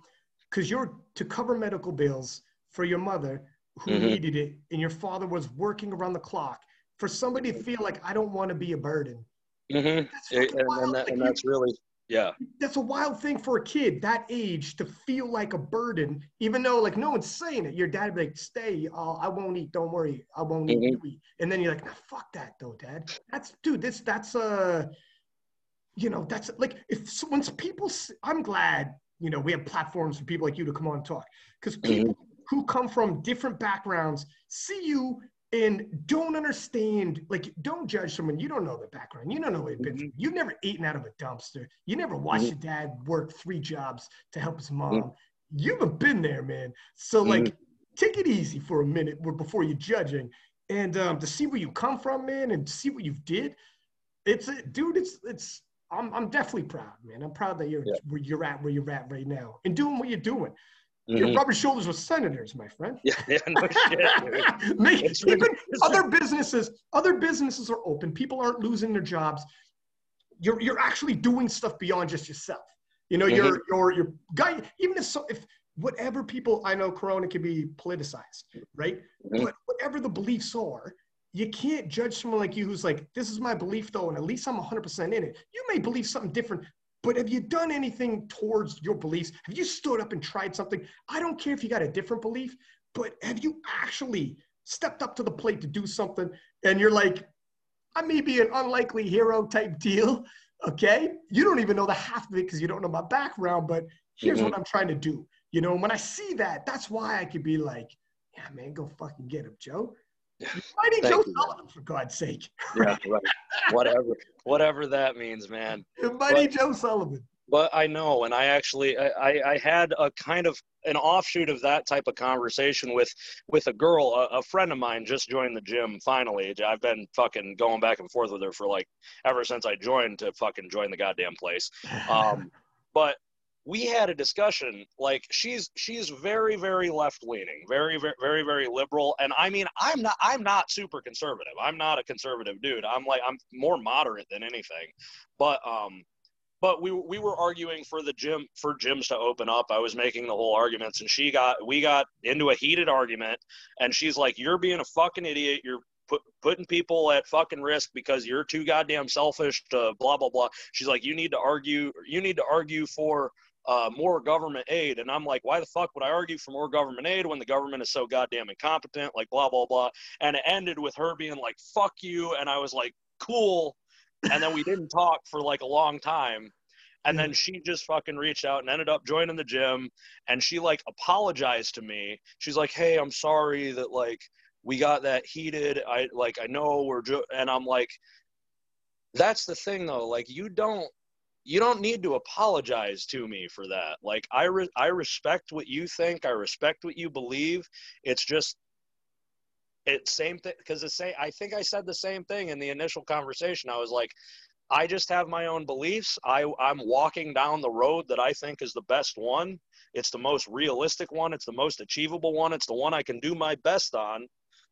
because you're to cover medical bills for your mother who Mhm. needed it and your father was working around the clock for somebody to feel like i don't want to be a burden. Mhm. that's, It- and, that, and that's really yeah. That's a wild thing for a kid that age to feel like a burden even though like no one's saying it. Your dad would be like stay uh, i won't eat. Don't worry. I won't eat, Mhm. you eat. And then you're like nah, fuck that though dad. That's dude this that's uh you know that's like if so- once people I'm glad you know we have platforms for people like you to come on and talk. Because people who come from different backgrounds see you and don't understand like don't judge someone. You don't know their background. You don't know what they've been through. You've never eaten out of a dumpster. You never watched Mhm. your dad work three jobs to help his mom. You haven't been there man. So like take it easy for a minute before you're judging. And um, to see where you come from man and see what you've did it's a dude it's it's I'm, I'm definitely proud man. I'm proud that you're Yeah. where you're at where you're at right now and doing what you're doing Mhm. you're rubbing shoulders with senators my friend. Yeah, yeah no shit. Make, even other businesses other businesses are open. People aren't losing their jobs. You're you're actually doing stuff beyond just yourself. You know you're you're you're guy even if so if whatever people i know corona can be politicized right? Mhm. but whatever the beliefs are you can't judge someone like you who's like this is my belief though and at least i'm 100% in it. You may believe something different but have you done anything towards your beliefs? Have you stood up and tried something? I don't care if you got a different belief but have you actually stepped up to the plate to do something? And you're like i may be an unlikely hero type deal okay? You don't even know the half of it because you don't know my background but here's Mhm. what i'm trying to do. You know and when i see that that's why i could be like yeah man go fucking get him joe Mighty Joe you, man. Sullivan, for God's sake. yeah right. whatever whatever that means man Mighty But- Joe Sullivan. but I know, and I actually I, I, I had a kind of an offshoot of that type of conversation with with a girl, a, a friend of mine just joined the gym finally. I've been fucking going back and forth with her for like ever since I joined to fucking join the goddamn place. Um, but we had a discussion like she's she's very very left leaning very very very very liberal and i mean i'm not i'm not super conservative. I'm not a conservative dude. I'm like i'm more moderate than anything. But um but we we were arguing for the gym for gyms to open up. I was making the whole arguments and she got we got into a heated argument and she's like you're being a fucking idiot. You're put, putting people at fucking risk because you're too goddamn selfish to blah blah blah. She's like you need to argue you need to argue for uh, more government aid. And I'm like, why the fuck would I argue for more government aid when the government is so goddamn incompetent? Like, blah, blah, blah. And it ended with her being like, fuck you. And I was like, cool. And then we didn't talk for like a long time. And then she just fucking reached out and ended up joining the gym. And she like apologized to me. She's like, hey, I'm sorry that like we got that heated. I like, I know we're, jo-. and I'm like, that's the thing though. Like, you don't, you don't need to apologize to me for that. Like I re- I respect what you think. I respect what you believe. It's just it same thing because the same. I think I said the same thing in the initial conversation. I was like, I just have my own beliefs. I I'm walking down the road that I think is the best one. It's the most realistic one. It's the most achievable one. It's the one I can do my best on.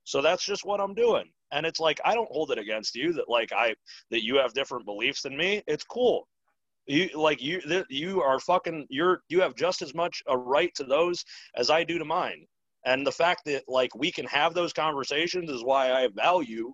So that's just what I'm doing. And it's like I don't hold it against you that like I that you have different beliefs than me. It's cool You like you th- you are fucking you're you have just as much a right to those as I do to mine. And the fact that like we can have those conversations is why I value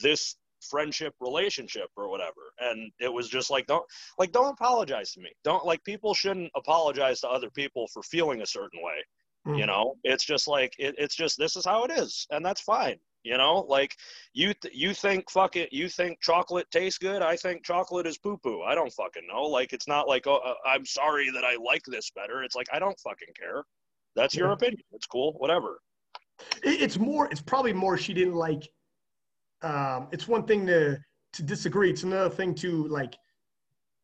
this friendship relationship or whatever. And it was just like don't like don't apologize to me. Don't like people shouldn't apologize to other people for feeling a certain way. Mm. You know, it's just like it, it's just this is how it is, and that's fine. You know, like you th- you think fuck it, you think chocolate tastes good. I think chocolate is poo poo. I don't fucking know. Like it's not like oh, uh, I'm sorry that I like this better. It's like I don't fucking care. That's your Yeah. opinion. It's cool. Whatever. It- it's more it's probably more she didn't like um it's one thing to to disagree it's another thing to like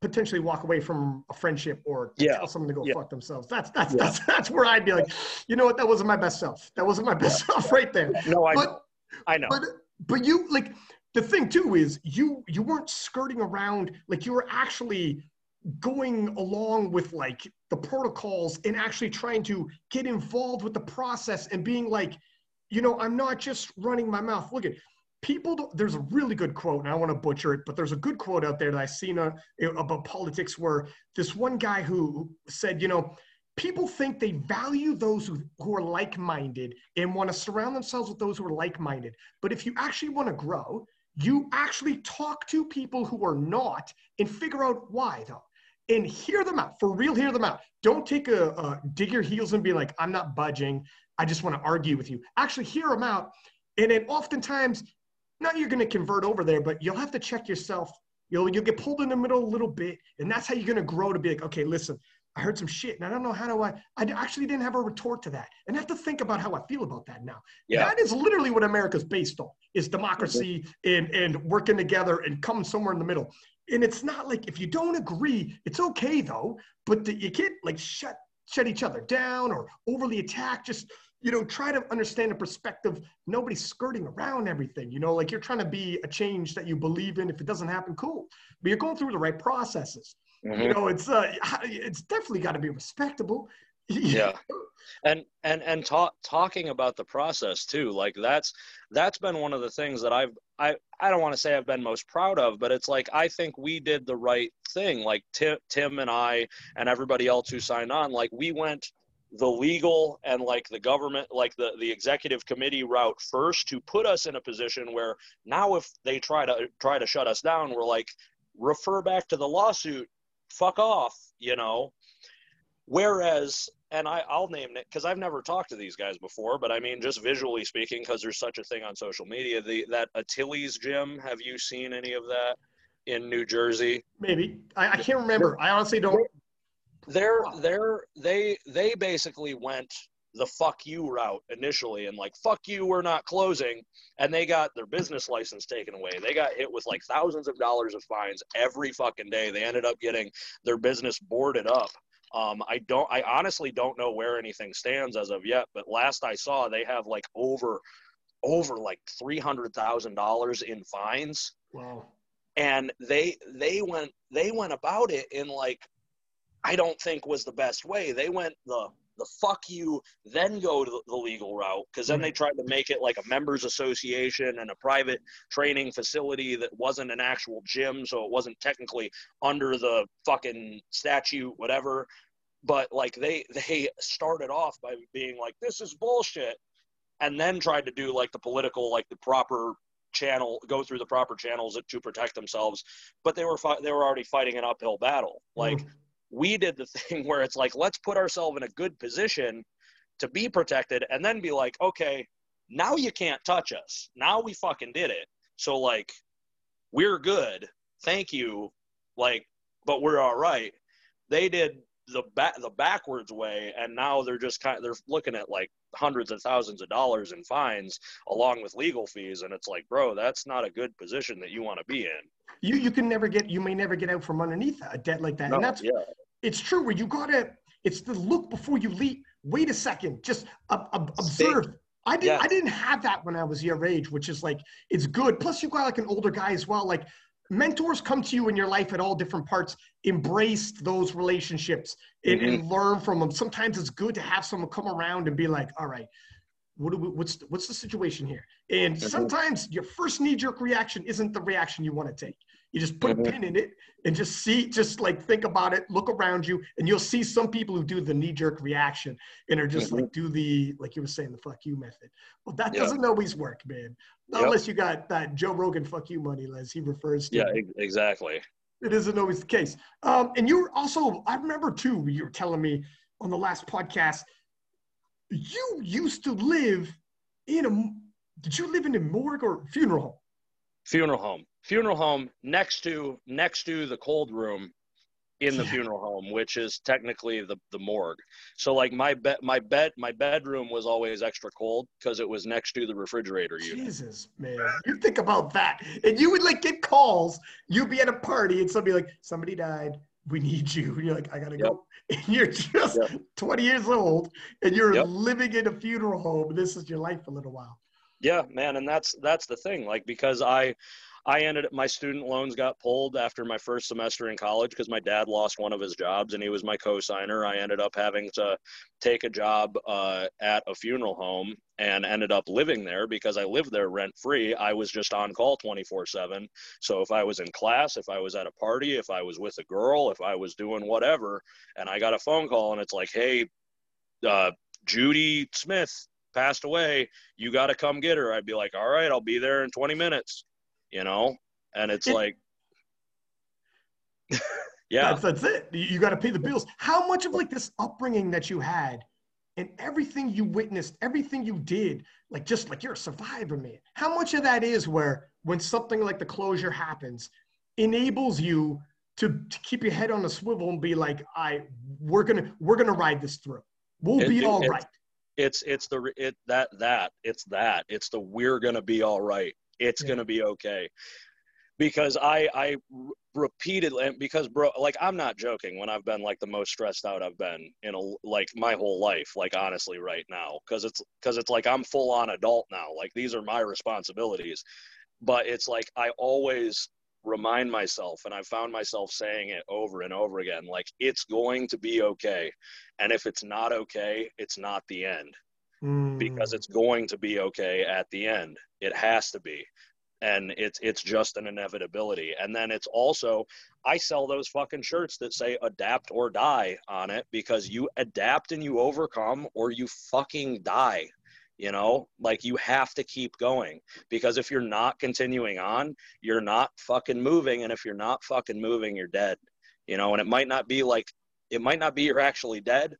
potentially walk away from a friendship or Yeah. tell someone to go Yeah. fuck themselves that's that's Yeah. that's that's where i'd be like you know what that wasn't my best self that wasn't my best self right there No, I but. I know. but but you like the thing too is you you weren't skirting around like you were actually going along with like the protocols and actually trying to get involved with the process and being like you know i'm not just running my mouth look at people there's a really good quote and i want to butcher it but there's a good quote out there that i seen uh, about politics where this one guy who said you know people think they value those who, who are like-minded and want to surround themselves with those who are like-minded. But if you actually want to grow you actually talk to people who are not and figure out why though. And hear them out. For real hear them out. Don't take a, a dig your heels and be like i'm not budging. I just want to argue with you. Actually hear them out. And then oftentimes not you're going to convert over there but you'll have to check yourself. You'll you'll get pulled in the middle a little bit and that's how you're going to grow to be like okay listen i heard some shit and i don't know how do i i actually didn't have a retort to that. And i have to think about how i feel about that now. Yeah. that is literally what america's based on is democracy and and working together and coming somewhere in the middle. And it's not like if you don't agree it's okay though but the, you can't like shut shut each other down or overly attack. Just you know try to understand the perspective. Nobody's skirting around everything you know like you're trying to be a change that you believe in. If it doesn't happen cool. But you're going through the right processes Mm-hmm. you know it's uh it's definitely got to be respectable. Yeah. And and and talk, talking about the process too like that's that's been one of the things that i've i i don't want to say i've been most proud of but it's like i think we did the right thing. Like tim, tim and i and everybody else who signed on like we went the legal and like the government like the the executive committee route first to put us in a position where now if they try to try to shut us down we're like refer back to the lawsuit fuck off you know Whereas, and I, I'll name it because I've never talked to these guys before, but I mean, just visually speaking, because there's such a thing on social media. The that Atilis gym. Have you seen any of that in New Jersey? maybe I, I can't remember i honestly don't They're they're they they basically went the fuck you route initially and like fuck you we're not closing and they got their business license taken away they got hit with like thousands of dollars of fines every fucking day they ended up getting their business boarded up um, I don't. I honestly don't know where anything stands as of yet. But last I saw, they have like over, over like three hundred thousand dollars in fines, wow and they they went they went about it in like, I don't think was the best way. They went the the fuck you, then go to the, legal route because then they mm-hmm. tried to make it like a members association and a private training facility that wasn't an actual gym, so it wasn't technically under the fucking statute, whatever. But like they they started off by being like, this is bullshit, and then tried to do like the political, like the proper channel, go through the proper channels to protect themselves. But they were fi- they were already fighting an uphill battle. Like mm-hmm. We did the thing where it's like, let's put ourselves in a good position to be protected, and then be like, okay, now you can't touch us. Now we fucking did it. So like, we're good. Thank you. Like, but we're all right. They did the back the backwards way, and now they're just kind of they're looking at like hundreds of thousands of dollars in fines along with legal fees, and it's like, bro, that's not a good position that you want to be in. you you can never get you may never get out from underneath a debt like that and that's yeah, it's true where you gotta it's the look before you leap. Wait a second just ob- ob- observe. I didn't Yeah. i didn't have that when i was your age which is like it's good. Plus you got like an older guy as well. Like mentors come to you in your life at all different parts. Embrace those relationships and, and learn from them sometimes it's good to have someone come around and be like all right what do we, what's what's the situation here? And Mhm. sometimes your first knee jerk reaction isn't the reaction you want to take You just put Mhm. a pin in it and just see, just like think about it, look around you, and you'll see some people who do the knee jerk reaction and are just Mhm. like do the like you were saying the fuck you method. Well, that doesn't always work, man. Yep. Unless you got that Joe Rogan fuck you money, Les. He refers to. Yeah, it. exactly. It isn't always the case. Um, and you were also, I remember too, you were telling me on the last podcast, you used to live in a, did you live in a morgue or funeral home? Funeral home. Funeral home next to next to the cold room in the Yeah. funeral home, which is technically the the morgue. So like my bed my bed my bedroom was always extra cold because it was next to the refrigerator unit. Jesus, man. You think about that. And you would like get calls. You'd be at a party and somebody like, somebody died. We need you. And you're like, I gotta go. And you're just Yep. 20 years old and you're Yep. living in a funeral home. This is your life for a little while. Yeah, man, and that's that's the thing. Like because I I ended up my student loans got pulled after my first semester in college because my dad lost one of his jobs and he was my co-signer. I ended up having to take a job uh, at a funeral home and ended up living there because I lived there rent free. I was just on call 24 7. So if I was in class, if I was at a party, if I was with a girl, if I was doing whatever, and I got a phone call and it's like, hey, uh, Judy Smith passed away. You got to come get her. I'd be like, all right, I'll be there in 20 minutes, you know? And it's like, yeah, That's, that's it. You, got to pay the bills. How much of like this upbringing that you had and everything you witnessed, everything you did, like just like you're a survivor, man. How much of that is where when something like the closure happens, enables you to, to keep your head on a swivel and be like, I we're gonna we're gonna ride this through. We'll It- be all it- right. It's, it's the, it, that, that, it's that, it's the, we're going to be all right. It's Yeah. going to be okay. Because I I repeatedly, and because bro, like I'm not joking when I've been like the most stressed out I've been in a, like my whole life, like honestly right now. Cause it's, cause it's like I'm full on adult now. Like these are my responsibilities. But it's like I always remind myself and i found myself saying it over and over again like it's going to be okay. And if it's not okay it's not the end. Because Mm. it's going to be okay at the end. It has to be. And it's it's just an inevitability. And then it's also i sell those fucking shirts that say adapt or die on it because you adapt and you overcome or you fucking die you know like you have to keep going because if you're not continuing on you're not fucking moving and if you're not fucking moving you're dead you know and it might not be like it might not be you're actually dead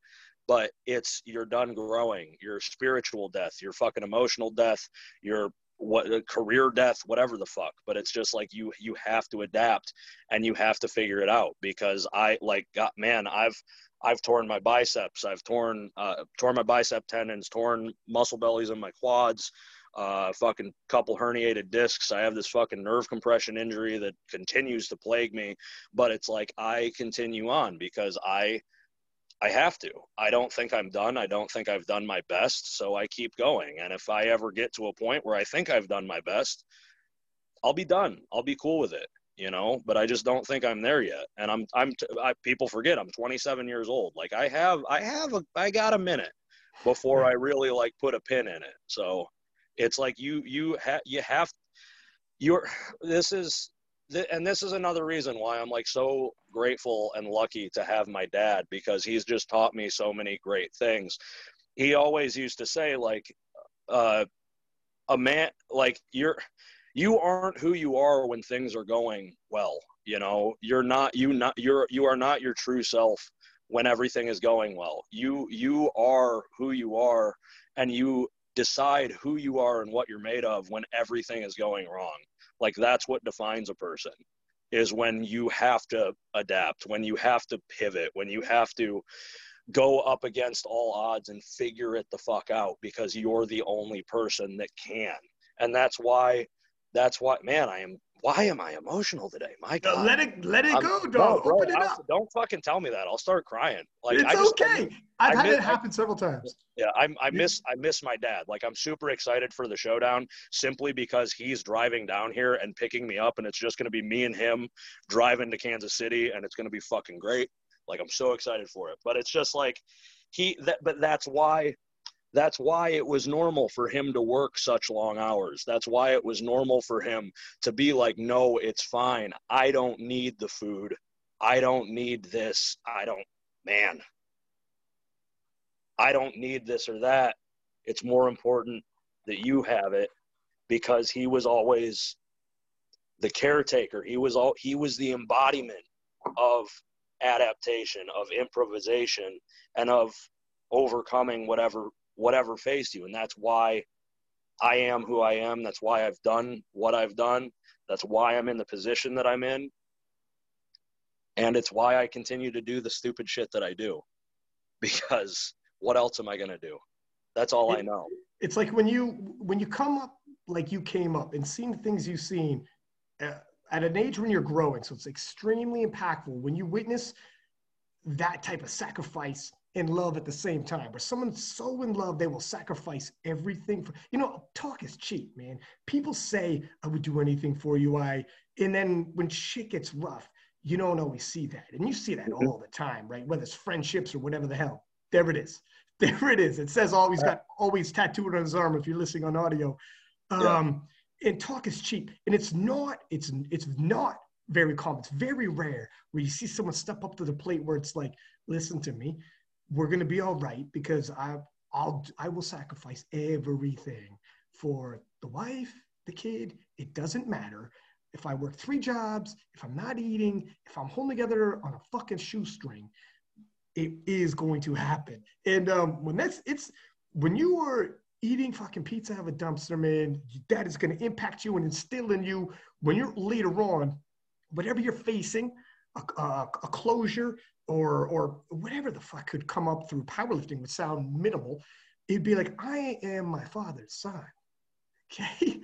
but it's you're done growing your spiritual death your fucking emotional death your what uh, career death whatever the fuck but it's just like you you have to adapt and you have to figure it out because i like got man i've i've torn my biceps i've torn uh torn my bicep tendons torn muscle bellies in my quads uh fucking couple herniated discs i have this fucking nerve compression injury that continues to plague me but it's like i continue on because i I have to. I don't think I'm done. I don't think I've done my best, so I keep going. And if I ever get to a point where I think I've done my best, I'll be done. I'll be cool with it, you know. But I just don't think I'm there yet. And I'm, I'm. T- I, people forget I'm 27 years old. Like I have, I have a, I got a minute before I really like put a pin in it. So it's like you, you have, you have, you're. This is th- and this is another reason why I'm like so grateful and lucky to have my dad because he's just taught me so many great things. He always used to say like uh a man like you're you aren't who you are when things are going well, you know. You're not you not you're you are not your true self when everything is going well. You you are who you are and you decide who you are and what you're made of when everything is going wrong like that's what defines a person is when you have to adapt when you have to pivot when you have to go up against all odds and figure it the fuck out because you're the only person that can and that's why that's why man i am why am i emotional today my god let it let it I'm- go, no, dog. bro, Open it I- up. don't fucking tell me that i'll start crying like it's I just, okay. I've I had miss- it happen several times. yeah, I'm, I miss I miss my dad. Like I'm super excited for the showdown simply because he's driving down here and picking me up, and it's just going to be me and him driving to Kansas City, and it's going to be fucking great. Like I'm so excited for it. But it's just like he that, but that's why That's why it was normal for him to work such long hours. That's why it was normal for him to be like, no, it's fine. I don't need the food. I don't need this. I don't, man, I don't need this or that. It's more important that you have it because he was always the caretaker. He was all he was the embodiment of adaptation, of improvisation, and of overcoming whatever whatever faced you. And that's why I am who I am. That's why I've done what I've done. That's why I'm in the position that I'm in. And it's why I continue to do the stupid shit that I do. Because what else am I going to do? That's all it, I know. It's like when you when you come up like you came up and seeing things you've seen uh, at an age when you're growing. So it's extremely impactful when you witness that type of sacrifice and love at the same time. Where someone's so in love, they will sacrifice everything for you know, talk is cheap, man. People say, I would do anything for you. I and then when shit gets rough, you don't always see that. And you see that mm-hmm. all the time, right? Whether it's friendships or whatever the hell. There it is. There it is. It says always got always tattooed on his arm if you're listening on audio. Um, yeah. and talk is cheap. And it's not, it's it's not very common. It's very rare where you see someone step up to the plate where it's like, listen to me, we're gonna be all right because I I'll I will sacrifice everything for the wife, the kid. It doesn't matter if I work three jobs, if I'm not eating, if I'm holding together on a fucking shoestring, it is going to happen. And um, when that's it's when you are eating fucking pizza out of a dumpster, man, that is going to impact you and instill in you when you're later on, whatever you're facing, a, a, a closure or or whatever the fuck could come up through powerlifting would sound minimal. It'd be like I am my father's son. Okay,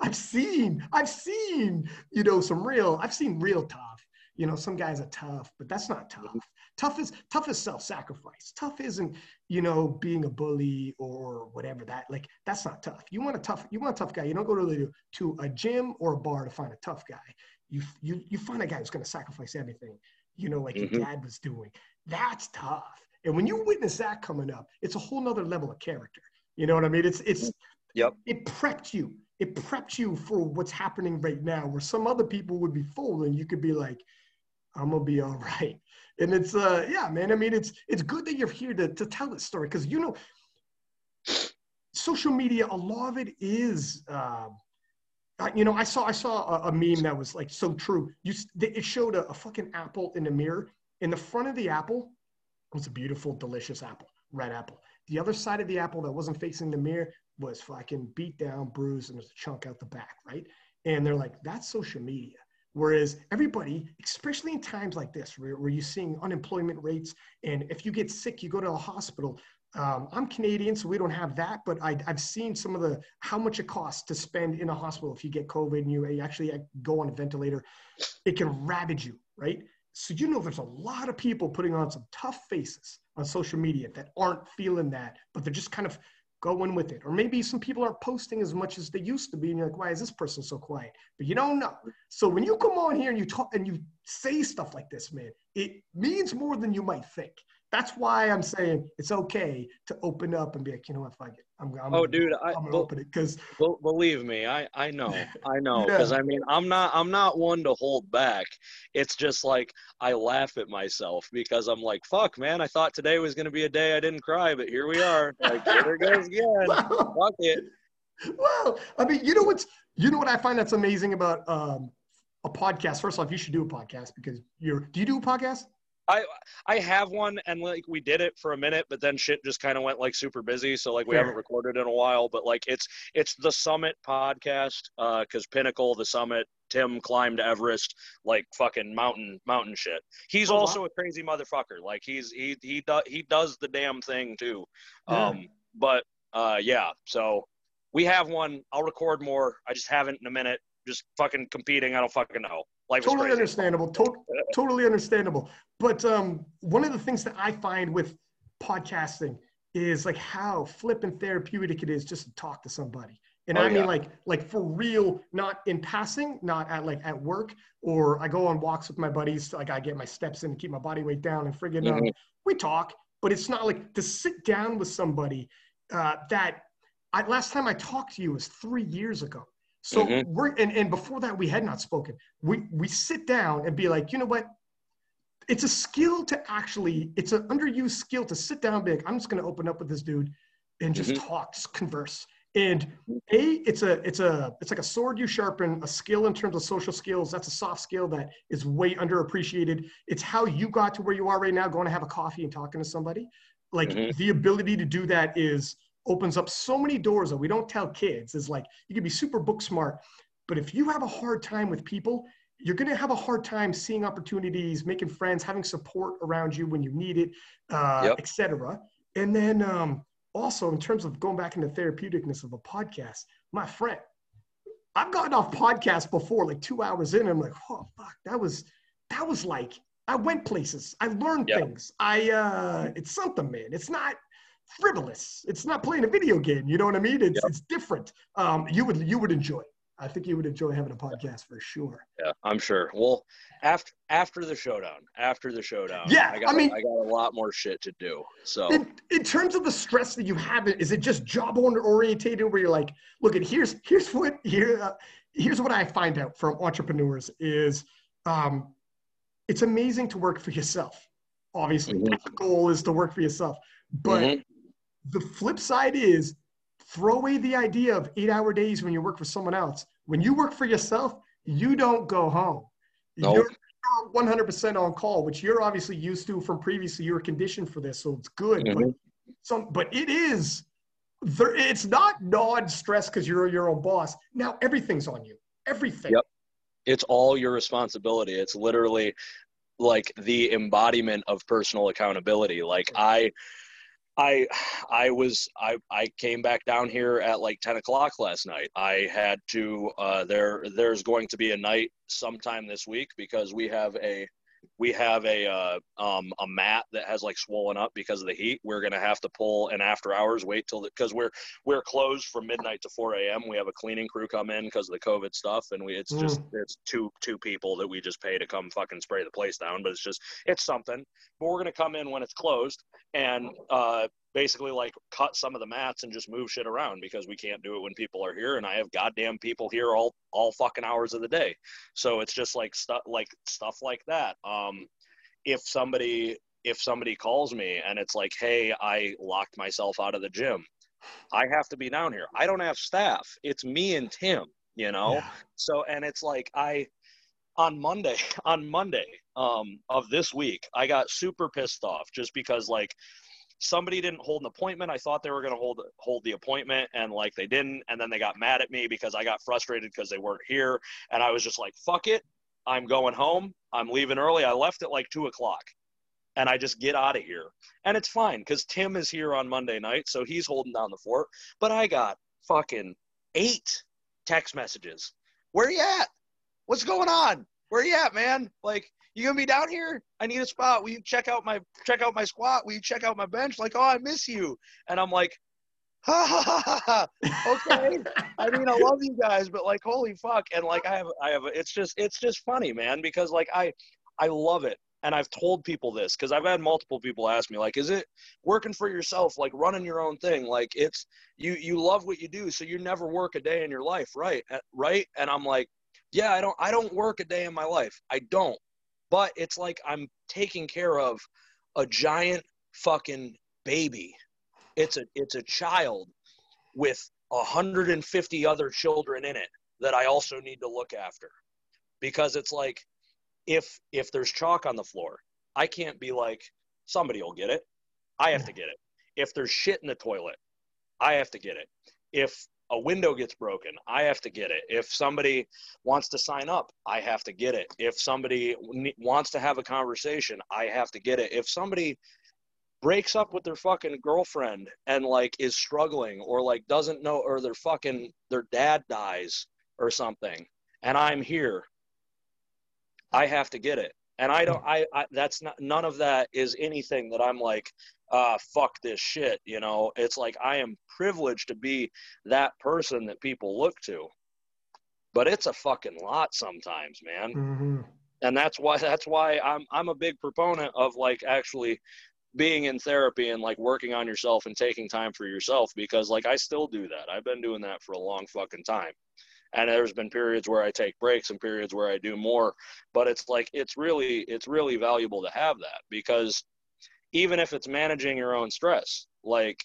I've seen, I've seen, you know, some real, I've seen real tough. You know, some guys are tough, but that's not tough. Mm-hmm. Tough is tough is self-sacrifice. Tough isn't, you know, being a bully or whatever that. Like that's not tough. You want a tough, you want a tough guy. You don't go to to a gym or a bar to find a tough guy. You you you find a guy who's going to sacrifice everything. You know, like mm-hmm. your dad was doing. That's tough. And when you witness that coming up, it's a whole nother level of character. You know what I mean? It's it's yep. It prepped you. It prepped you for what's happening right now, where some other people would be and you could be like, "I'm gonna be all right." and it's uh yeah man i mean it's it's good that you're here to, to tell this story because you know social media a lot of it is uh, you know i saw i saw a, a, meme that was like so true. You it showed a, a fucking apple in the mirror. In the front of the apple was a beautiful delicious apple red apple. The other side of the apple that wasn't facing the mirror was fucking beat down bruised and there's a chunk out the back right? And they're like that's social media. Whereas everybody, especially in times like this, where, where you're seeing unemployment rates, and if you get sick, you go to a hospital. Um, I'm Canadian, so we don't have that, but I, have seen some of the how much it costs to spend in a hospital if you get COVID and you actually uh, go on a ventilator. It can ravage you, right? So you know there's a lot of people putting on some tough faces on social media that aren't feeling that, but they're just kind of going with it. Or maybe some people aren't posting as much as they used to be, and you're like, why is this person so quiet? But you don't know. So when you come on here and you talk and you say stuff like this, man, it means more than you might think. That's why I'm saying it's okay to open up and be like, you know what, fuck it. I'm, I'm oh, dude, I, am gonna open it because believe me, I I know, I know, because yeah. I mean, I'm not I'm not one to hold back. It's just like I laugh at myself because I'm like, fuck, man, I thought today was gonna be a day I didn't cry, but here we are. Like, there it goes again. Well, fuck it. Well, I mean, you know what's you know what I find that's amazing about um, a podcast. First off, you should do a podcast because you're. Do you do a podcast? I I have one and like we did it for a minute, but then shit just kind of went like super busy. So like we haven't recorded in a while. But like it's it's the Summit podcast because uh, Pinnacle, the Summit, Tim climbed Everest, like fucking mountain mountain shit. He's oh, also wow. a crazy motherfucker. Like he's he he does he does the damn thing too. Yeah. Um, but uh, yeah, so we have one. I'll record more. I just haven't in a minute. Just fucking competing. I don't fucking know. Life totally understandable. To- totally understandable. But um, one of the things that I find with podcasting is like how flippant therapeutic it is just to talk to somebody. And oh, I mean yeah. like like for real, not in passing, not at like at work, or I go on walks with my buddies, like I get my steps in to keep my body weight down and friggin' um, mm-hmm. um, we talk, but it's not like to sit down with somebody uh, that I, last time I talked to you was three years ago. So Mhm. we're and, and before that we had not spoken. We we sit down and be like, you know what? It's a skill to actually, it's an underused skill to sit down, big I'm just gonna open up with this dude and just talk, just converse. And a, it's a, it's a, it's like a sword you sharpen, a skill in terms of social skills. That's a soft skill that is way underappreciated. It's how you got to where you are right now, going to have a coffee and talking to somebody. Like Mhm. the ability to do that is opens up so many doors that we don't tell kids. Is like you can be super book smart, but if you have a hard time with people, you're going to have a hard time seeing opportunities, making friends, having support around you when you need it, uh, Yep. etc. And then um, also in terms of going back into therapeuticness of a podcast, my friend, I've gotten off podcasts before, like two hours in, I'm like, oh fuck, that was that was like I went places, I learned Yep. things. I uh, it's something, man. It's not frivolous. It's not playing a video game. You know what I mean? It's Yep. it's different. Um, you would you would enjoy. it. I think you would enjoy having a podcast for sure. Yeah, I'm sure. Well, after after the showdown, after the showdown, Yeah, I got I mean- I got a lot more shit to do. So In, in terms of the stress that you have, is it just job owner orientated where you're like, look, at here's here's what here uh, here's what I find out from entrepreneurs is um, it's amazing to work for yourself. Obviously, Mhm. the goal is to work for yourself, but Mhm. the flip side is throw away the idea of eight hour days when you work for someone else. When you work for yourself, you don't go home. Nope. You're, you're 100% on call, which you're obviously used to from previously. You were conditioned for this, so it's good. But Mhm. some, but it is. There, it's not non-stress because you're your own boss. Now everything's on you. Everything. Yep. it's all your responsibility. It's literally like the embodiment of personal accountability. Like I, I, I was I I came back down here at like ten o'clock last night. I had to uh, there there's going to be a night sometime this week because we have a we have a uh, um, a mat that has like swollen up because of the heat. We're gonna have to pull an after hours wait till because we're we're closed from midnight to 4 a.m. We have a cleaning crew come in because of the COVID stuff, and we it's just it's two two people that we just pay to come fucking spray the place down. But it's just it's something. But we're gonna come in when it's closed and uh, basically like cut some of the mats and just move shit around because we can't do it when people are here, and I have goddamn people here all all fucking hours of the day. So it's just like stuff like stuff like that. Um, if somebody if somebody calls me and it's like, hey, I locked myself out of the gym, I have to be down here. I don't have staff. It's me and Tim. You know. Yeah. So and it's like I on Monday on Monday um, of this week I got super pissed off just because like somebody didn't hold an appointment. I thought they were going to hold hold the appointment and like they didn't and then they got mad at me because I got frustrated because they weren't here and I was just like fuck it. I'm going home. I'm leaving early. I left at like two o'clock and I just get out of here. And it's fine because Tim is here on Monday night, so he's holding down the fort. But I got fucking eight text messages. Where you at? What's going on? Where you at, man? Like, you gonna be down here? I need a spot. Will you check out my check out my squat? Will you check out my bench? Like, oh, I miss you. And I'm like, ha ha ha ha. Okay. I mean, I love you guys, but like, holy fuck! And like, I have, I have. It's just, it's just funny, man, because like, I, I love it, and I've told people this because I've had multiple people ask me, like, is it working for yourself, like running your own thing? Like, it's you, you love what you do, so you never work a day in your life, right? Right? And I'm like, yeah, I don't, I don't work a day in my life. I don't, but it's like I'm taking care of a giant fucking baby. It's a, it's a child with 150 other children in it that I also need to look after. Because it's like if if there's chalk on the floor, I can't be like somebody will get it. I have to get it. If there's shit in the toilet, I have to get it. If a window gets broken, I have to get it. If somebody wants to sign up, I have to get it. If somebody wants to have a conversation, I have to get it. If somebody breaks up with their fucking girlfriend and like is struggling or like doesn't know or their fucking their dad dies or something and I'm here I have to get it and I don't I, I that's not none of that is anything that I'm like uh fuck this shit you know it's like I am privileged to be that person that people look to but it's a fucking lot sometimes man Mhm. and that's why that's why I'm I'm a big proponent of like actually being in therapy and like working on yourself and taking time for yourself because like I still do that. I've been doing that for a long fucking time. And there's been periods where I take breaks and periods where I do more, but it's like it's really it's really valuable to have that because even if it's managing your own stress, like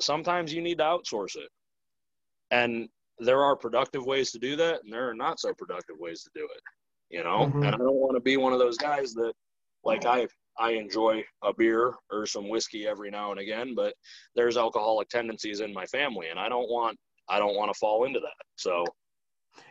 sometimes you need to outsource it. And there are productive ways to do that and there are not so productive ways to do it, you know? Mm-hmm. And I don't want to be one of those guys that like I I enjoy a beer or some whiskey every now and again, but there's alcoholic tendencies in my family, and I don't want I don't want to fall into that. So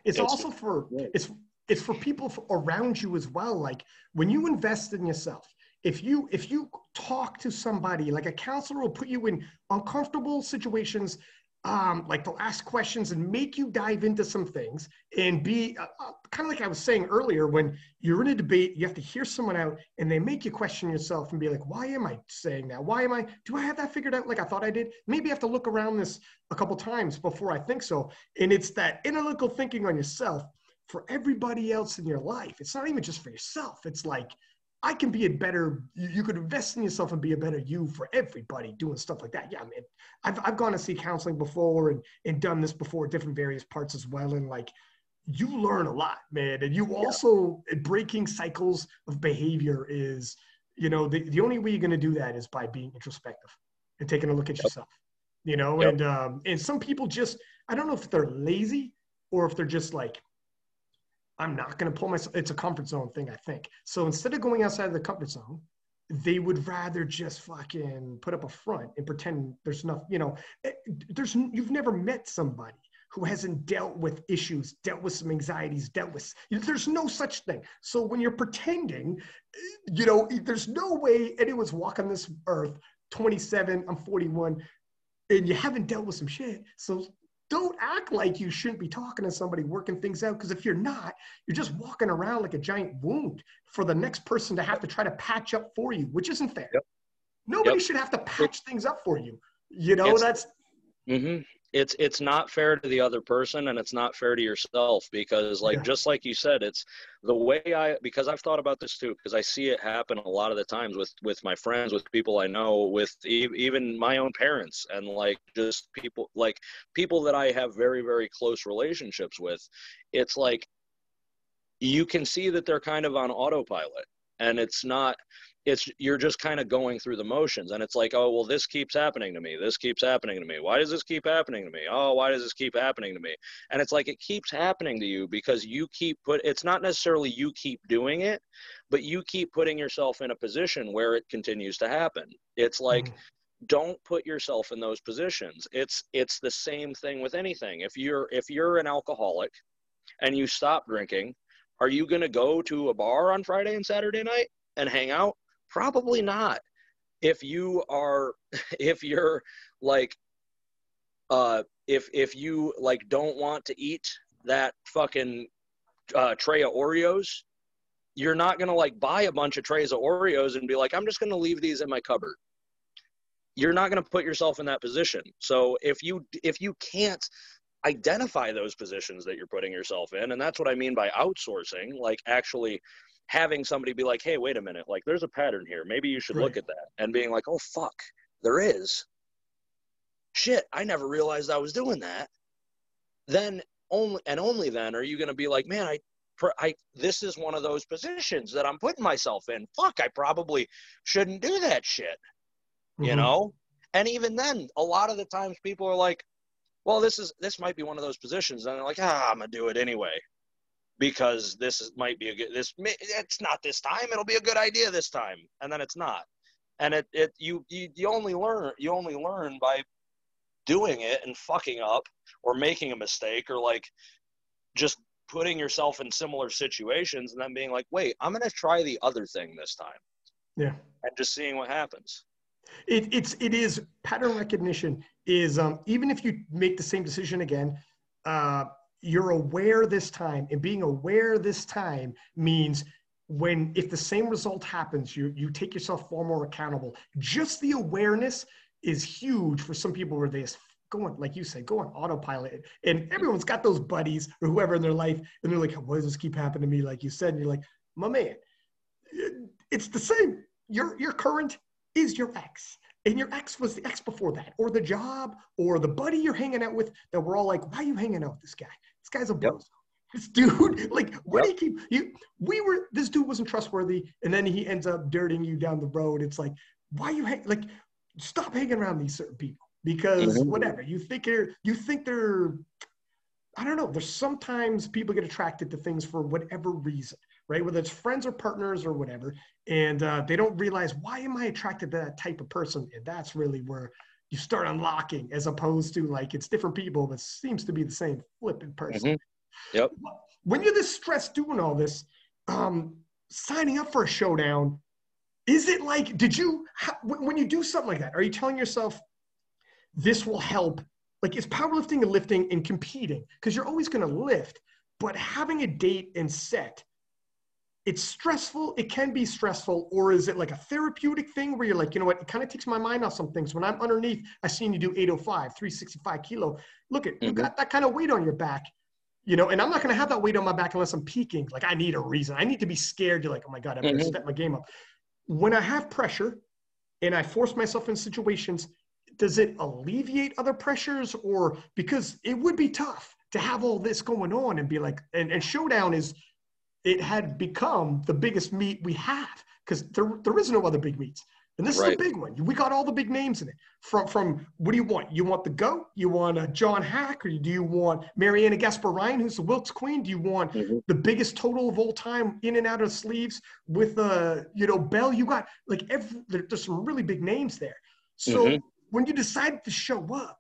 it's, it's also for it's it's for people around you as well. Like when you invest in yourself, if you if you talk to somebody, like a counselor will put you in uncomfortable situations um, like they'll ask questions and make you dive into some things and be uh, uh, kind of like I was saying earlier when you're in a debate, you have to hear someone out and they make you question yourself and be like, why am I saying that? Why am I, do I have that figured out like I thought I did? Maybe I have to look around this a couple times before I think so. And it's that analytical thinking on yourself for everybody else in your life. It's not even just for yourself. It's like, I can be a better, you, you, could invest in yourself and be a better you for everybody doing stuff like that. Yeah, man. I've, I've gone to see counseling before and, and done this before, different various parts as well. And like, you learn a lot, man. And you also, yeah. breaking cycles of behavior is, you know, the, the only way you're going to do that is by being introspective and taking a look at yep. yourself, you know? Yep. And, um, and some people just, I don't know if they're lazy or if they're just like, I'm not going to pull myself. It's a comfort zone thing, I think. So instead of going outside of the comfort zone, they would rather just fucking put up a front and pretend there's nothing, you know, eh, there's, you've never met somebody who hasn't dealt with issues, dealt with some anxieties, dealt with, there's no such thing. So when you're pretending, you know, there's no way anyone's walking this earth 27, I'm 41, and you haven't dealt with some shit. So don't act like you shouldn't be talking to somebody working things out because if you're not you're just walking around like a giant wound for the next person to have to try to patch up for you which isn't fair. Yep. nobody yep. should have to patch things up for you. You know that's mm-hmm it's it's not fair to the other person and it's not fair to yourself because like yeah. just like you said it's the way i because i've thought about this too because i see it happen a lot of the times with with my friends with people i know with e- even my own parents and like just people like people that i have very very close relationships with it's like you can see that they're kind of on autopilot and it's not it's you're just kind of going through the motions and it's like oh well this keeps happening to me this keeps happening to me. Why does this keep happening to me? Oh why does this keep happening to me? And it's like it keeps happening to you because you keep put it's not necessarily you keep doing it but you keep putting yourself in a position where it continues to happen. It's like mm. don't put yourself in those positions. It's it's the same thing with anything. If you're if you're an alcoholic and you stop drinking are you going to go to a bar on friday and saturday night and hang out Probably not. If you are, if you're like, uh, if if you like don't want to eat that fucking uh, tray of Oreos, you're not gonna like buy a bunch of trays of Oreos and be like, I'm just gonna leave these in my cupboard. You're not gonna put yourself in that position. So if you if you can't identify those positions that you're putting yourself in, and that's what I mean by outsourcing, like actually having somebody be like, hey, wait a minute, like there's a pattern here. Maybe you should right. look at that. And being like, oh, fuck, there is. Shit, I never realized I was doing that. Then only, and only then are you going to be like, man, I, I, this is one of those positions that I'm putting myself in. Fuck, I probably shouldn't do that shit. Mm-hmm. You know? And even then, a lot of the times people are like, well, this is, this might be one of those positions. And they're like, ah, I'm going to do it anyway because this might be a good this it's not this time. It'll be a good idea this time. And then it's not. And it, it you, you you only learn you only learn by doing it and fucking up or making a mistake or like just putting yourself in similar situations and then being like wait i'm going to try the other thing this time. Yeah. And just seeing what happens. It, it's it is pattern recognition is um, even if you make the same decision again uh, you're aware this time and being aware this time means when if the same result happens you you take yourself far more accountable. Just the awareness is huge for some people where they just go on like you said go on autopilot. And everyone's got those buddies or whoever in their life and they're like why does this keep happening to me? Like you said and you're like my man it's the same. Your your current is your ex. And your ex was the ex before that, or the job, or the buddy you're hanging out with that we're all like, why are you hanging out with this guy? This guy's a yep. bozo. This dude, like, where yep. do you keep you? We were this dude wasn't trustworthy, and then he ends up dirting you down the road. It's like, why you hang like stop hanging around these certain people because mm-hmm. whatever you think they're you think they're I don't know. There's sometimes people get attracted to things for whatever reason, right? Whether it's friends or partners or whatever, and uh, they don't realize why am I attracted to that type of person, and that's really where you start unlocking, as opposed to like it's different people, but seems to be the same flipping person. Mm-hmm. Yep. When you're this stressed doing all this, um, signing up for a showdown, is it like did you when you do something like that? Are you telling yourself this will help like is powerlifting and lifting and competing because you're always going to lift but having a date and set it's stressful it can be stressful or is it like a therapeutic thing where you're like you know what? It kind of takes my mind off some things. When i'm underneath i seen you do 805 365 kilo. Look at mm-hmm. you got that kind of weight on your back you know and i'm not going to have that weight on my back unless i'm peaking. Like i need a reason. I need to be scared. You're like oh my god i'm mm-hmm. going to step my game up. When i have pressure and i force myself in situations does it alleviate other pressures? Or because it would be tough to have all this going on and be like and, and showdown is it had become the biggest meet we have because there, there is no other big meets and this right. is a big one. We got all the big names in it. From from what do you want? You want the goat? You want uh, John Haack? Or do you want Marianna Gasparyan who's the wilks queen? Do you want mm-hmm. the biggest total of all time in and out of sleeves with uh you know bell you got like every there's some really big names there. So mm-hmm. when you decide to show up,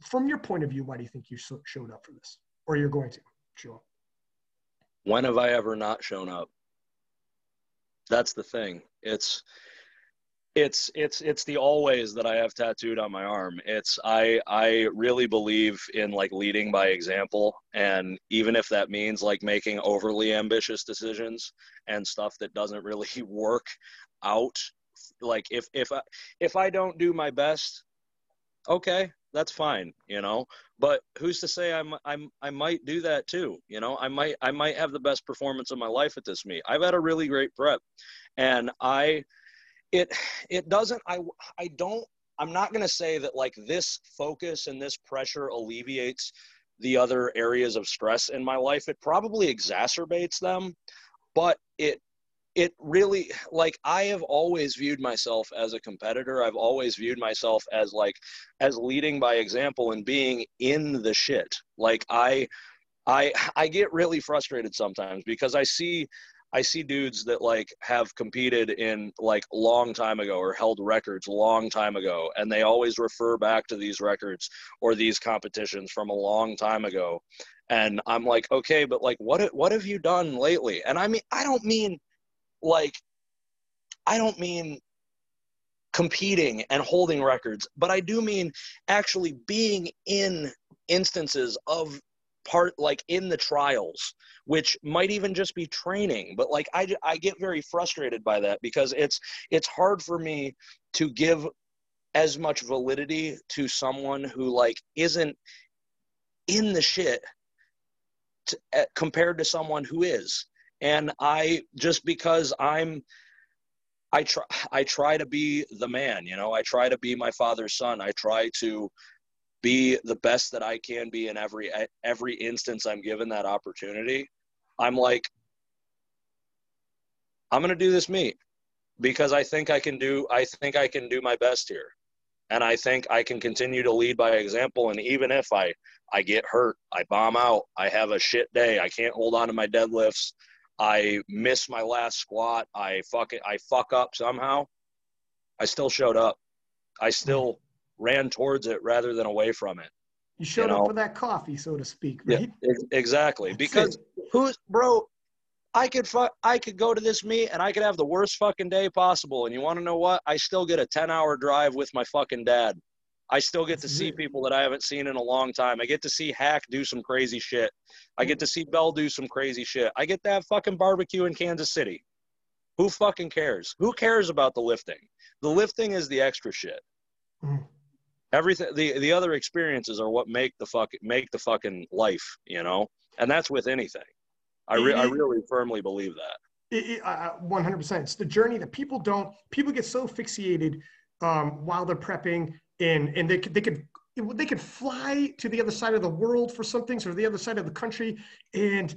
from your point of view, why do you think you showed up for this, or you're going to show up? When have I ever not shown up? That's the thing. It's it's it's it's the always that I have tattooed on my arm. It's I I really believe in like leading by example and even if that means like making overly ambitious decisions and stuff that doesn't really work out like if if I if I don't do my best, okay, that's fine, you know. But who's to say I'm I'm I might do that too, you know? I might I might have the best performance of my life at this meet. I've had a really great prep, and I it it doesn't I I don't I'm not going to say that like this focus and this pressure alleviates the other areas of stress in my life. It probably exacerbates them, but it it really like i have always viewed myself as a competitor. I've always viewed myself as like as leading by example and being in the shit. Like i i i get really frustrated sometimes because i see i see dudes that like have competed in like long time ago or held records long time ago and they always refer back to these records or these competitions from a long time ago. And i'm like okay but like what what have you done lately? And i mean i don't mean like I don't mean competing and holding records, but I do mean actually being in instances of part like in the trials which might even just be training. But like I, I get very frustrated by that because it's it's hard for me to give as much validity to someone who like isn't in the shit to, uh, compared to someone who is and I just because I'm I try I try to be the man, you know. I try to be my father's son. I try to be the best that I can be in every every instance I'm given that opportunity. I'm like I'm going to do this meet because I think I can do I think I can do my best here. And I think I can continue to lead by example and even if I I get hurt, I bomb out, I have a shit day, I can't hold on to my deadlifts, I miss my last squat. I fuck it. I fuck up somehow. I still showed up. I still ran towards it rather than away from it. You showed you know? up for that coffee, so to speak, right? Yeah, exactly. That's because it. who's bro? I could fuck. I could go to this meet and I could have the worst fucking day possible. And you want to know what? I still get a ten hour drive with my fucking dad. I still get to see people that I haven't seen in a long time. I get to see Haack do some crazy shit. I get to see Bell do some crazy shit. I get to have fucking barbecue in Kansas City. Who fucking cares? Who cares about the lifting? The lifting is the extra shit. Mm. Everything the the other experiences are what make the fuck make the fucking life, you know? And that's with anything. I re- I really firmly believe that It, it, uh, 100%. It's the journey that people don't, people get so fixated um, while they're prepping and, and they could, they could, they could fly to the other side of the world for some things or the other side of the country. And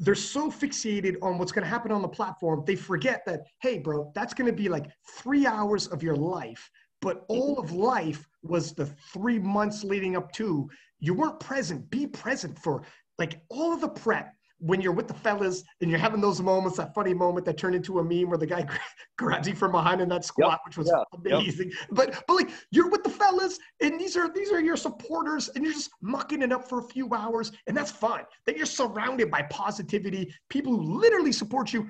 they're so fixated on what's going to happen on the platform. They forget that, hey, bro, that's going to be like three hours of your life. But all of life was the three months leading up to. You weren't present. Be present for like all of the prep when you're with the fellas and you're having those moments, that funny moment that turned into a meme where the guy grabs you from behind in that squat, yep. which was yeah. amazing. Yep. But but like you're with the fellas and these are these are your supporters and you're just mucking it up for a few hours and that's fun. That you're surrounded by positivity, people who literally support you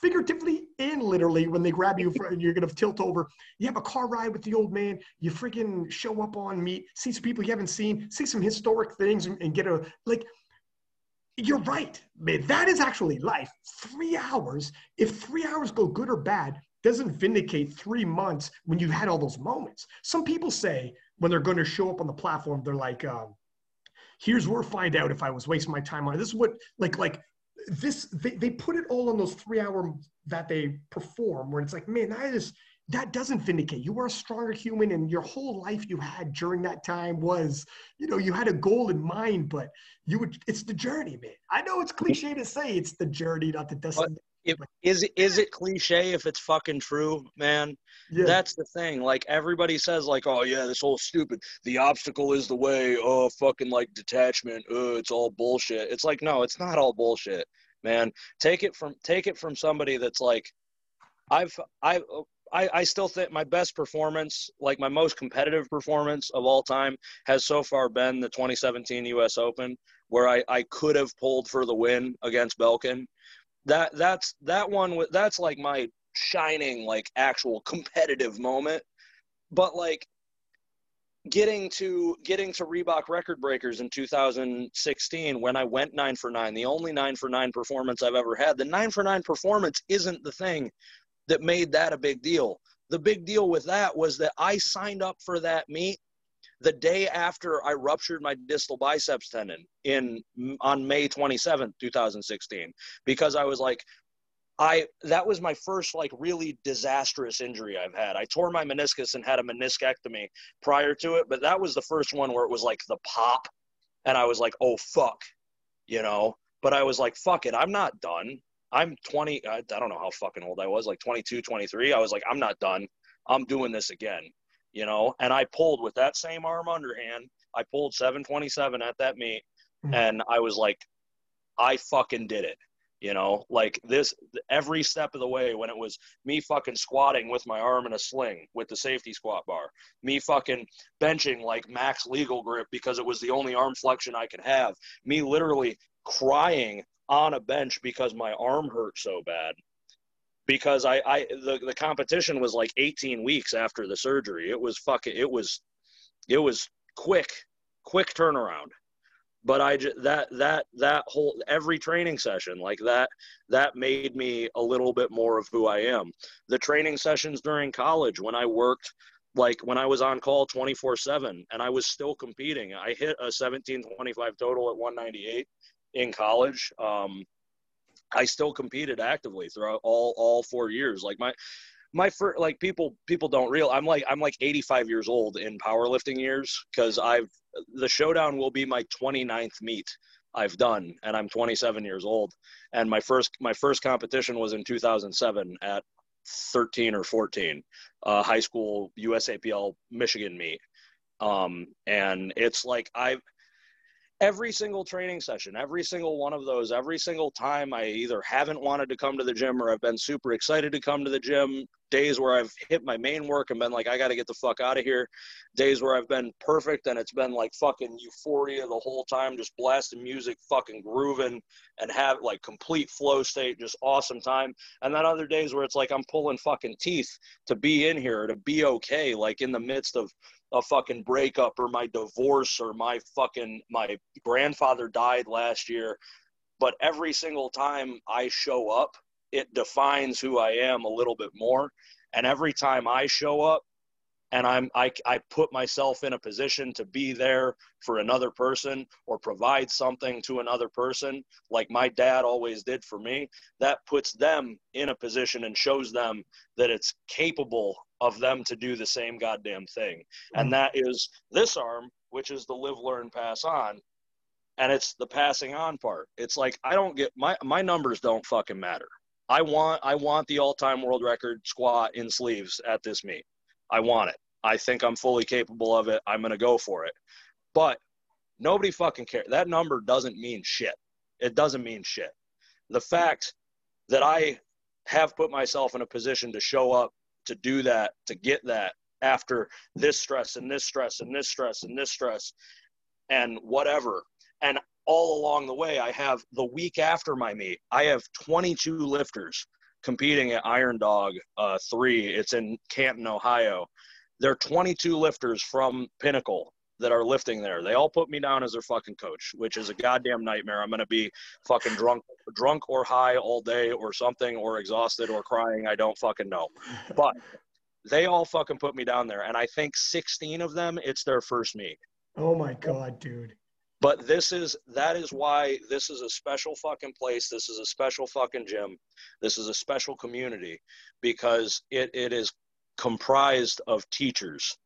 figuratively and literally when they grab you for, and you're gonna tilt over. You have a car ride with the old man. You freaking show up on meet, see some people you haven't seen, see some historic things, and, and get a like you're right, man. That is actually life. Three hours. If three hours go good or bad, doesn't vindicate three months when you had all those moments. Some people say when they're going to show up on the platform, they're like, um, "Here's where I find out if I was wasting my time on it." This is what like like this. They they put it all on those three hour that they perform, where it's like, man, that is that doesn't vindicate you were a stronger human and your whole life you had during that time was you know you had a goal in mind but you would it's the journey man i know it's cliche to say it's the journey not the destination if, is is it cliche if it's fucking true, man? Yeah. That's the thing. Like everybody says, like, oh yeah, this whole stupid. The obstacle is the way. Oh, fucking like detachment. Oh, it's all bullshit. It's like no, it's not all bullshit, man. Take it from take it from somebody that's like, I've I I, I still think my best performance, like my most competitive performance of all time, has so far been the 2017 U.S. Open, where I, I could have pulled for the win against Belkin. That that's that one. That's like my shining, like actual competitive moment. But like getting to getting to Reebok record breakers in 2016 when I went nine for nine, the only nine for nine performance I've ever had. The nine for nine performance isn't the thing that made that a big deal. The big deal with that was that I signed up for that meet the day after I ruptured my distal biceps tendon in on May 27th, 2016, because I was like, I that was my first like really disastrous injury I've had. I tore my meniscus and had a meniscectomy prior to it, but that was the first one where it was like the pop, and I was like, oh fuck, you know. But I was like, fuck it, I'm not done. I'm 20. I, I don't know how fucking old I was, like 22, 23. I was like, I'm not done. I'm doing this again, you know. And I pulled with that same arm underhand. I pulled 727 at that meet, mm-hmm. and I was like, I fucking did it. You know, like this every step of the way when it was me fucking squatting with my arm in a sling with the safety squat bar, me fucking benching like max legal grip because it was the only arm flexion I could have, me literally crying on a bench because my arm hurt so bad because I, I the, the competition was like 18 weeks after the surgery. It was fucking it was it was quick quick turnaround. But I just, that that that whole every training session like that that made me a little bit more of who I am. The training sessions during college when I worked like when I was on call 24/7 and I was still competing. I hit a 1725 total at 198 in college. Um, I still competed actively throughout all all four years. Like my my first like people people don't real I'm like I'm like 85 years old in powerlifting years because I've the showdown will be my 29th meet I've done and I'm 27 years old and my first my first competition was in 2007 at 13 or 14 uh, high school USAPL Michigan meet um, and it's like I've every single training session, every single one of those, every single time I either haven't wanted to come to the gym or I've been super excited to come to the gym, days where I've hit my main work and been like, I got to get the fuck out of here, days where I've been perfect and it's been like fucking euphoria the whole time, just blasting music, fucking grooving and have like complete flow state, just awesome time. And then other days where it's like I'm pulling fucking teeth to be in here, to be okay, like in the midst of a fucking breakup or my divorce or my fucking my grandfather died last year. But every single time i show up it defines who i am a little bit more. And every time i show up and I'm I, I put myself in a position to be there for another person or provide something to another person like my dad always did for me that puts them in a position and shows them that it's capable of them to do the same goddamn thing and mm. that is this arm which is the live learn pass on and it's the passing on part it's like i don't get my my numbers don't fucking matter i want i want the all-time world record squat in sleeves at this meet I want it. I think I'm fully capable of it. I'm going to go for it. But nobody fucking cares. That number doesn't mean shit. It doesn't mean shit. The fact that I have put myself in a position to show up, to do that, to get that after this stress and this stress and this stress and this stress and whatever. And all along the way, I have the week after my meet, I have 22 lifters competing at Iron Dog uh, 3. It's in Canton, Ohio. They're 22 lifters from Pinnacle that are lifting there. They all put me down as their fucking coach, which is a goddamn nightmare. I'm to be fucking drunk, drunk or high all day or something, or exhausted or crying. I don't fucking know. But they all fucking put me down there. And I think 16 of them, it's their first meet. Oh my God, dude. But this is that is why this is a special fucking place. This is a special fucking gym. This is a special community because it, it is comprised of teachers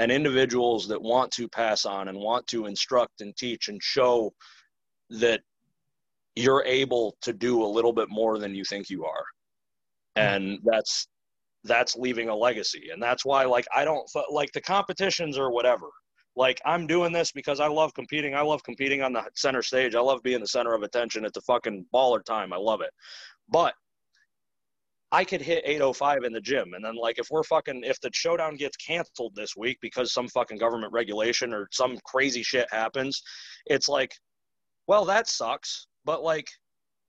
and individuals that want to pass on and want to instruct and teach and show that you're able to do a little bit more than you think you are. Hmm. And that's that's leaving a legacy. And that's why like I don't like the competitions or whatever like I'm doing this because I love competing. I love competing on the center stage. I love being the center of attention at the fucking baller time. I love it. But I could hit 805 in the gym. And then like if we're fucking if the showdown gets canceled this week because some fucking government regulation or some crazy shit happens, it's like, well, that sucks. But like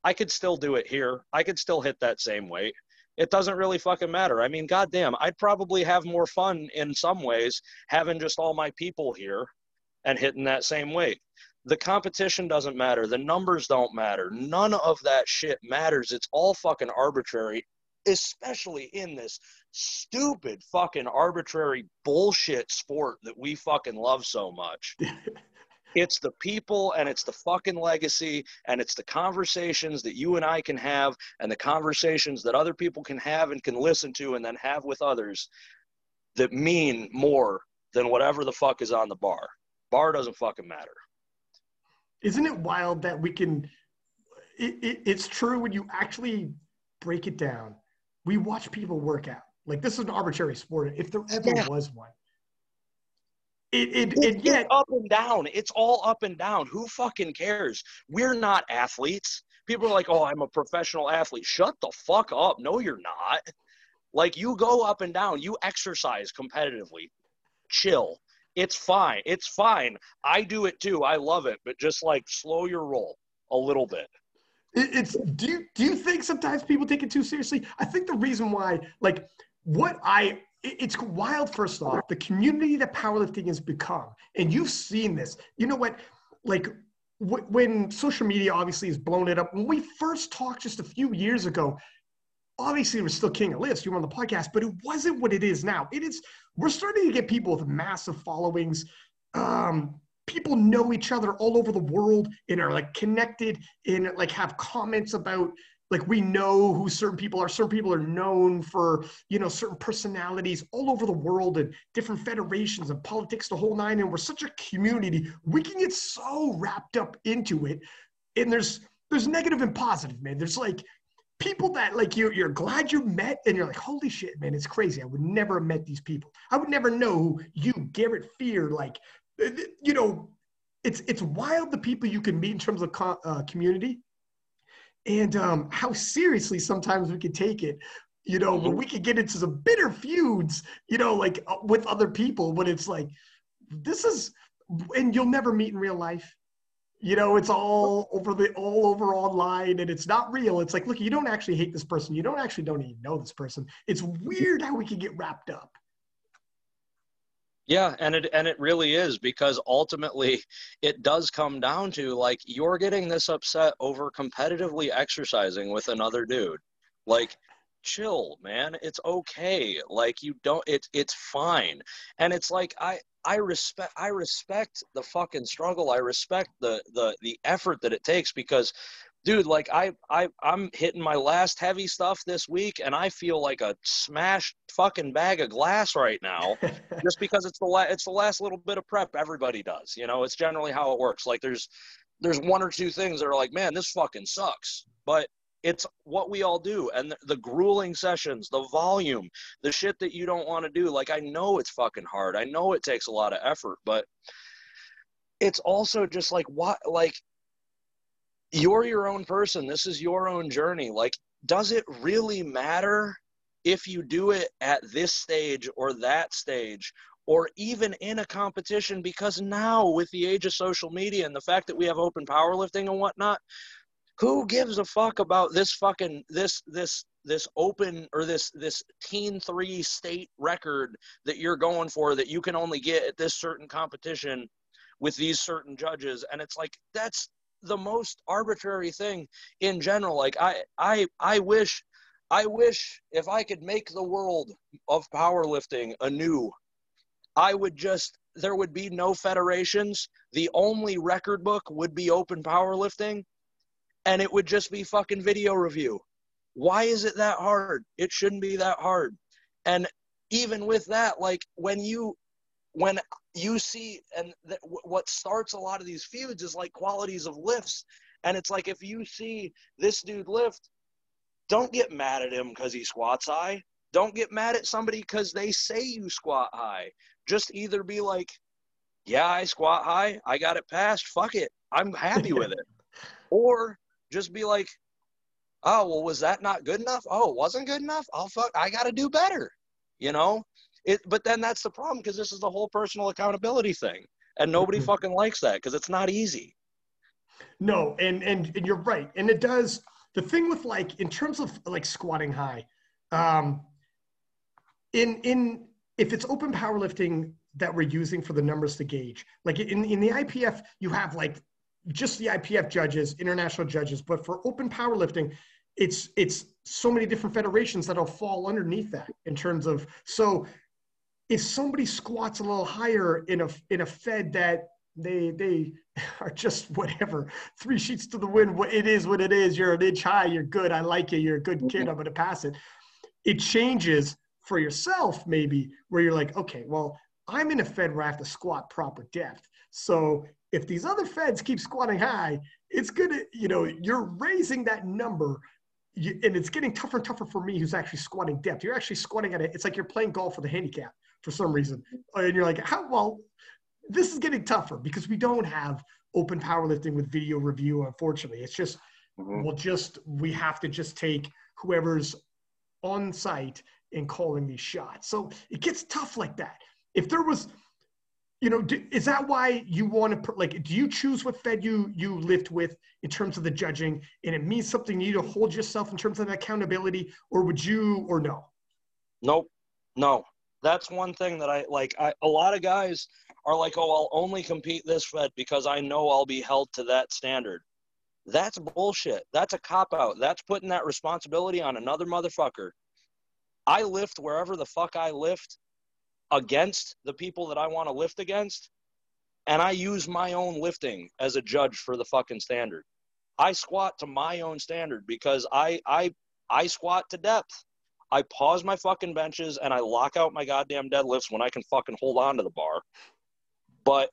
I could still do it here. I could still hit that same weight it doesn't really fucking matter. I mean, goddamn, I'd probably have more fun in some ways having just all my people here and hitting that same weight. The competition doesn't matter. The numbers don't matter. None of that shit matters. It's all fucking arbitrary, especially in this stupid fucking arbitrary bullshit sport that we fucking love so much. It's the people and it's the fucking legacy and it's the conversations that you and I can have and the conversations that other people can have and can listen to and then have with others that mean more than whatever the fuck is on the bar. Bar doesn't fucking matter. Isn't it wild that we can? It, it, it's true when you actually break it down. We watch people work out. Like this is an arbitrary sport. If there ever yeah. was one, it, it, it yet up and down. It's all up and down. Who fucking cares? We're not athletes. People are like, "Oh, I'm a professional athlete." Shut the fuck up. No, you're not. Like you go up and down. You exercise competitively. Chill. It's fine. It's fine. I do it too. I love it, but just like slow your roll a little bit. It's do you do you think sometimes people take it too seriously? I think the reason why, like, what I it's wild first off the community that powerlifting has become and you've seen this you know what like when social media obviously has blown it up when we first talked just a few years ago obviously we're still king of lifts you were on the podcast but it wasn't what it is now it is we're starting to get people with massive followings um, people know each other all over the world and are like connected and like have comments about like we know who certain people are. Certain people are known for you know certain personalities all over the world and different federations and politics the whole nine and we're such a community. We can get so wrapped up into it and there's there's negative and positive man. There's like people that like you you're glad you met and you're like holy shit man it's crazy. I would never have met these people. I would never know who you garrett fear like you know it's it's wild the people you can meet in terms of co- uh, community and um, how seriously sometimes we could take it you know mm-hmm. when we could get into some bitter feuds you know like uh, with other people when it's like this is and you'll never meet in real life. You know it's all over the all over online and it's not real. It's like look you don't actually hate this person. You don't actually don't even know this person. It's weird how we can get wrapped up yeah, and it and it really is because ultimately it does come down to like you're getting this upset over competitively exercising with another dude. Like chill, man. It's okay. Like you don't it's it's fine. And it's like I I respect I respect the fucking struggle. I respect the the the effort that it takes because dude, like I I I'm hitting my last heavy stuff this week and I feel like a smashed fucking bag of glass right now just because it's the la- it's the last little bit of prep everybody does. You know, it's generally how it works. Like there's there's one or two things that are like, man, this fucking sucks. But it's what we all do and the, the, grueling sessions the volume the shit that you don't want to do like i know it's fucking hard i know it takes a lot of effort but it's also just like what like you're your own person. This is your own journey. Like does it really matter if you do it at this stage or that stage or even in a competition? Because now with the age of social media and the fact that we have open powerlifting and whatnot who gives a fuck about this fucking this this this open or this this teen three state record that you're going for that you can only get at this certain competition with these certain judges? And it's like that's the most arbitrary thing in general like i i i wish i wish if i could make the world of powerlifting anew i would just there would be no federations the only record book would be open powerlifting and it would just be fucking video review. Why is it that hard? It shouldn't be that hard. And even with that, like when you when you see and th- what starts a lot of these feuds is like qualities of lifts. And it's like if you see this dude lift don't get mad at him because he squats high. Don't get mad at somebody because they say you squat high. Just either be like yeah i squat high. I got it passed. Fuck it. I'm happy with it. Or just be like, oh, well, was that not good enough? Oh, it wasn't good enough? I'll fuck, I got to do better, you know? It, but then that's the problem because this is the whole personal accountability thing. And nobody mm-hmm. fucking likes that because it's not easy. No, and, and and you're right. And it does the thing with like in terms of like squatting high, um in in if it's open powerlifting that we're using for the numbers to gauge, like in, in the IPF, you have like just the IPF judges, international judges, but for open powerlifting, it's it's so many different federations that'll fall underneath that in terms of so if somebody squats a little higher in a in a fed that they they are just whatever three sheets to the wind it is what it is. You're an inch high you're good i like you you're a good mm-hmm. kid i'm going to pass it. It changes for yourself maybe where you're like okay well i'm in a fed where i have to squat proper depth. So if these other feds keep squatting high, it's gonna, you know, you're raising that number you, and it's getting tougher and tougher for me who's actually squatting depth. You're actually squatting at it. It's like you're playing golf with a handicap for some reason. And you're like, how well, this is getting tougher because we don't have open powerlifting with video review, unfortunately. It's just, mm-hmm. we'll just, we have to just take whoever's on site and calling these shots. So it gets tough like that. If there was, you know, do, is that why you want to put like? Do you choose what Fed you you lift with in terms of the judging, and it means something you to hold yourself in terms of accountability, or would you or no? Nope, no. That's one thing that I like. I, a lot of guys are like, "Oh, I'll only compete this Fed because I know I'll be held to that standard." That's bullshit. That's a cop out. That's putting that responsibility on another motherfucker. I lift wherever the fuck I lift against the people that I want to lift against, and I use my own lifting as a judge for the fucking standard. I squat to my own standard because I I I squat to depth. I pause my fucking benches and I lock out my goddamn deadlifts when I can fucking hold on to the bar. But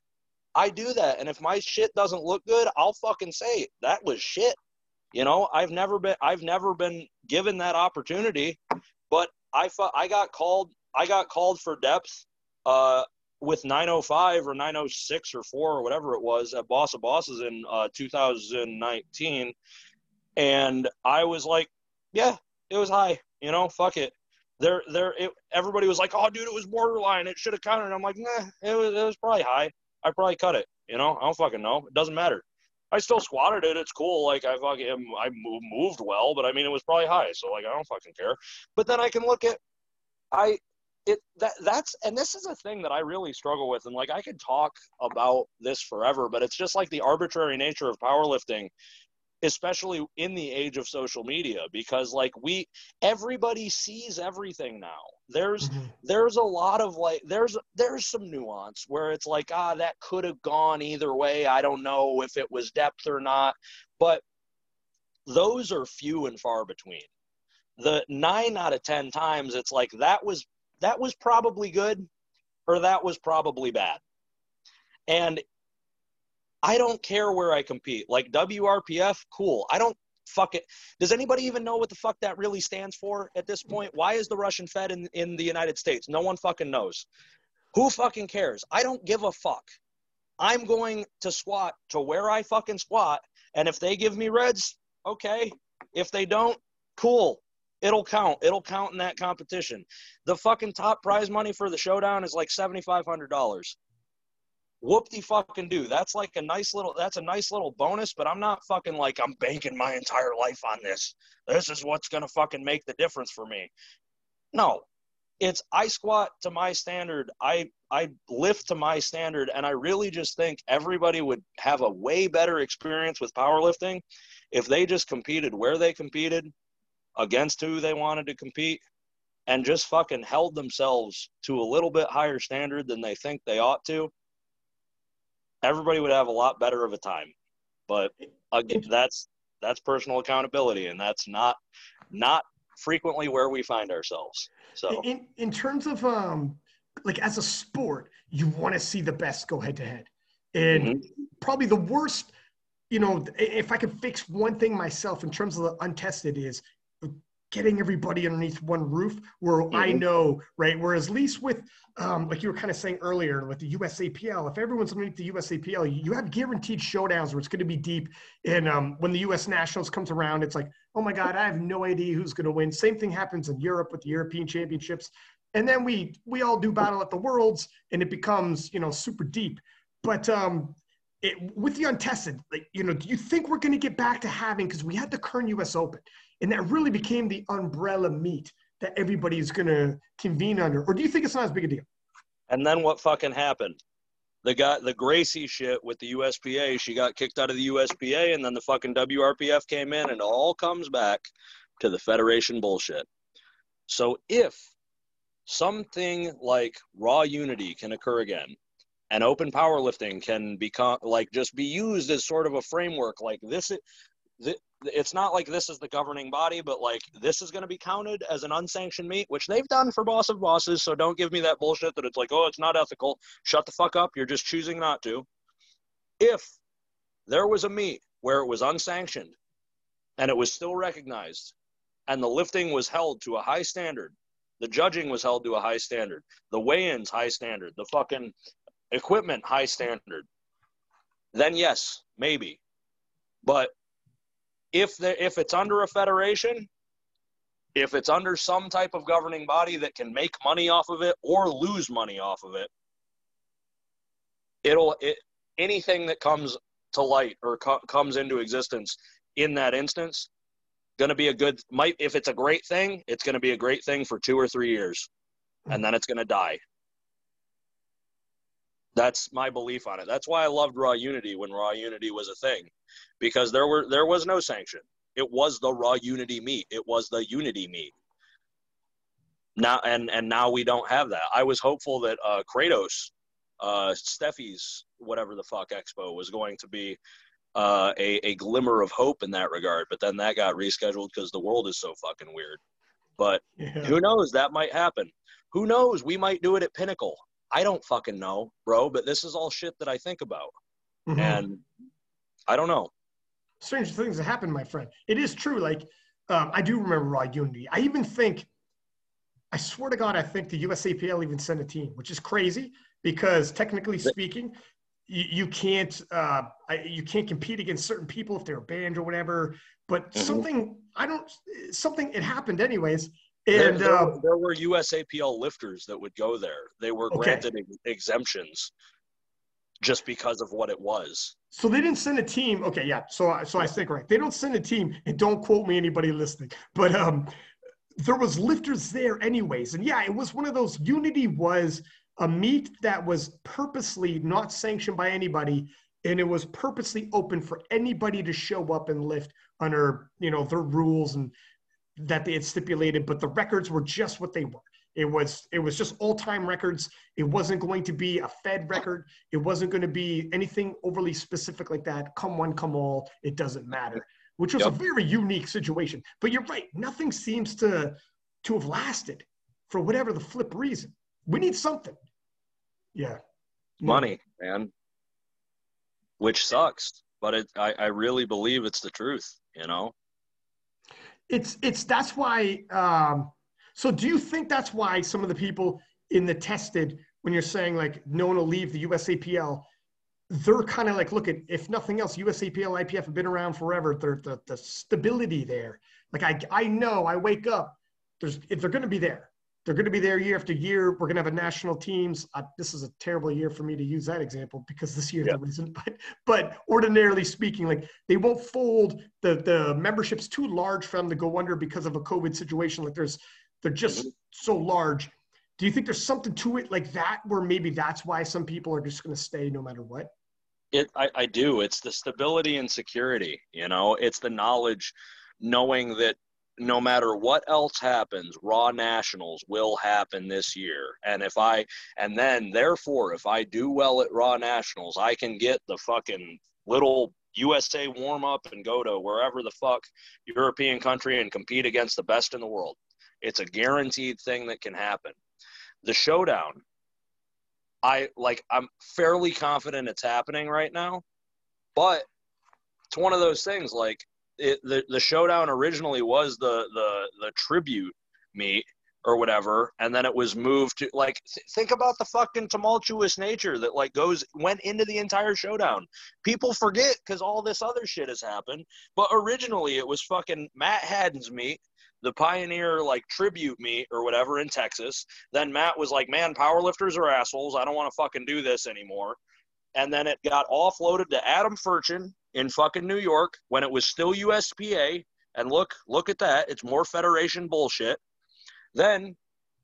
I do that, and if my shit doesn't look good, I'll fucking say that was shit. You know, I've never been I've never been given that opportunity, but I I got called I got called for depth uh, with 905 or 906 or 4 or whatever it was at Boss of Bosses in uh, 2019. And I was like, yeah, it was high, you know, fuck it. There, there, it, everybody was like, oh, dude, it was borderline. It should have counted. I'm like, nah, it was, it was probably high. I probably cut it, you know, I don't fucking know. It doesn't matter. I still squatted it. It's cool. Like I fucking I moved well, but I mean it was probably high, so like I don't fucking care. But then I can look at I it that that's and this is a thing that I really struggle with and like I could talk about this forever but it's just like the arbitrary nature of powerlifting especially in the age of social media because like we everybody sees everything now. There's mm-hmm. there's a lot of like there's there's some nuance where it's like ah that could have gone either way. I don't know if it was depth or not but those are few and far between. The 9 out of 10 times it's like that was that was probably good or that was probably bad and I don't care where I compete. Like WRPF, cool. I don't fuck it. Does anybody even know what the fuck that really stands for at this point? Why is the Russian Fed in, in the United States? No one fucking knows. Who fucking cares? I don't give a fuck. I'm going to squat to where I fucking squat. And if they give me reds, okay. If they don't, cool. It'll count. It'll count in that competition. The fucking top prize money for the showdown is like $7,500 whoop de fucking do. That's like a nice little that's a nice little bonus, but I'm not fucking like I'm banking my entire life on this. This is what's gonna fucking make the difference for me. No. It's I squat to my standard, I I lift to my standard, and I really just think everybody would have a way better experience with powerlifting if they just competed where they competed against who they wanted to compete and just fucking held themselves to a little bit higher standard than they think they ought to everybody would have a lot better of a time. But again, that's that's personal accountability, and that's not not frequently where we find ourselves. So, in in terms of um, like as a sport, you want to see the best go head to head, and mm-hmm. probably the worst. You know, if I could fix one thing myself in terms of the untested is getting everybody underneath one roof where mm-hmm. I know, right? Whereas at least with, um, like you were kind of saying earlier with the USAPL, if everyone's underneath the USAPL, you have guaranteed showdowns where it's going to be deep. And um, when the US Nationals comes around, it's like, oh my God, I have no idea who's going to win. Same thing happens in Europe with the European Championships. And then we we all do battle at the Worlds, and it becomes you know super deep. But um, it, with the untested, like you know, do you think we're going to get back to having because we had the current U.S. Open, and that really became the umbrella meet that everybody's going to convene under? Or do you think it's not as big a deal? And then what fucking happened? The guy, the Gracie shit with the USPA, she got kicked out of the USPA, and then the fucking WRPF came in, and it all comes back to the Federation bullshit. So if something like raw unity can occur again, and open powerlifting can become like just be used as sort of a framework, like this, it's not like this is the governing body, but like this is going to be counted as an unsanctioned meet, which they've done for Boss of Bosses. So don't give me that bullshit that it's like, oh, it's not ethical. Shut the fuck up. You're just choosing not to. If there was a meet where it was unsanctioned and it was still recognized and the lifting was held to a high standard, the judging was held to a high standard, the weigh ins high standard, the fucking equipment high standard, then yes, maybe. But if the, if it's under a federation, if it's under some type of governing body that can make money off of it or lose money off of it, it'll it, anything that comes to light or co- comes into existence in that instance going to be a good might if it's a great thing it's going to be a great thing for two or three years and then it's going to die that's my belief on it that's why i loved raw unity when raw unity was a thing because there were there was no sanction. It was the raw unity meet. It was the unity meet. Now and and now we don't have that. I was hopeful that uh, Kratos, uh, Stefi's whatever the fuck expo was going to be uh, a a glimmer of hope in that regard, but then that got rescheduled because the world is so fucking weird. But yeah. who knows? That might happen. Who knows? We might do it at Pinnacle. I don't fucking know, bro. But this is all shit that I think about, mm-hmm. and I don't know. Strange things have happened, my friend. It is true. Like, um, I do remember Raw Unity. I even think, I swear to God, I think the USAPL even sent a team, which is crazy because technically speaking, you, you can't uh, you can't compete against certain people if they're banned or whatever. But mm-hmm. something I don't something it happened anyways. And there, there, uh, there, were USAPL lifters that would go there. They were granted okay. exemptions just because of what it was. So they didn't send a team. Okay, yeah. So so I think right. They don't send a team, and don't quote me anybody listening. But um, there was lifters there anyways, and yeah, it was one of those. Unity was a meet that was purposely not sanctioned by anybody, and it was purposely open for anybody to show up and lift under you know their rules and that they had stipulated but the records were just what they were. It was it was just all-time records. It wasn't going to be a fed record. It wasn't going to be anything overly specific like that. Come one come all it doesn't matter which was yep. a very unique situation. But you're right nothing seems to to have lasted for whatever the flip reason. We need something. Yeah. Money man. Which sucks but it, I, I really believe it's the truth you know it's it's that's why um so do you think that's why some of the people in the tested when you're saying like no one will leave the usapl they're kind of like look at if nothing else usapl ipf have been around forever. They're the, the stability there. Like i i know i wake up there's if they're going to be there they're going to be there year after year. We're going to have a national teams. Uh, this is a terrible year for me to use that example because this year yeah. there isn't. But but ordinarily speaking, like they won't fold the the memberships too large for them to go under because of a COVID situation. Like there's they're just mm-hmm. so large. Do you think there's something to it like that where maybe that's why some people are just going to stay no matter what? It I, I do. It's the stability and security. You know, it's the knowledge, knowing that no matter what else happens, Raw Nationals will happen this year. And if I, and then therefore, if I do well at Raw Nationals, I can get the fucking little USA warm up and go to wherever the fuck European country and compete against the best in the world. It's a guaranteed thing that can happen. The showdown, I like, I'm fairly confident it's happening right now, but it's one of those things like it, the the showdown originally was the the the tribute meet or whatever and then it was moved to like th- think about the fucking tumultuous nature that like goes went into the entire showdown. People forget because all this other shit has happened but originally it was fucking matt hadden's meet the pioneer like tribute meet or whatever in texas. Then matt was like man powerlifters are assholes. I don't want to fucking do this anymore. And then it got offloaded to adam furchin in fucking New York when it was still USPA. And look, look at that. It's more federation bullshit. Then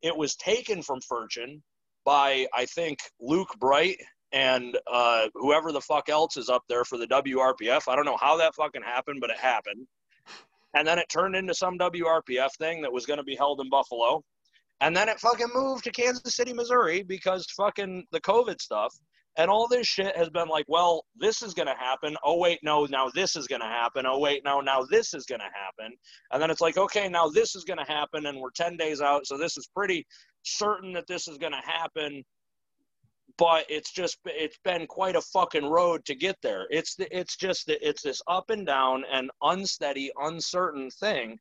it was taken from Furchin by, I think, Luke Bright and uh, whoever the fuck else is up there for the WRPF. I don't know how that fucking happened, but it happened. And then it turned into some WRPF thing that was going to be held in Buffalo. And then it fucking moved to Kansas City, Missouri because fucking the COVID stuff. And all this shit has been like, well, this is going to happen. Oh, wait, no, now this is going to happen. Oh, wait, no, now this is going to happen. And then it's like, okay, now this is going to happen. And we're 10 days out. So this is pretty certain that this is going to happen. But it's just, it's been quite a fucking road to get there. It's, the, it's just, the, it's this up and down and unsteady, uncertain thing.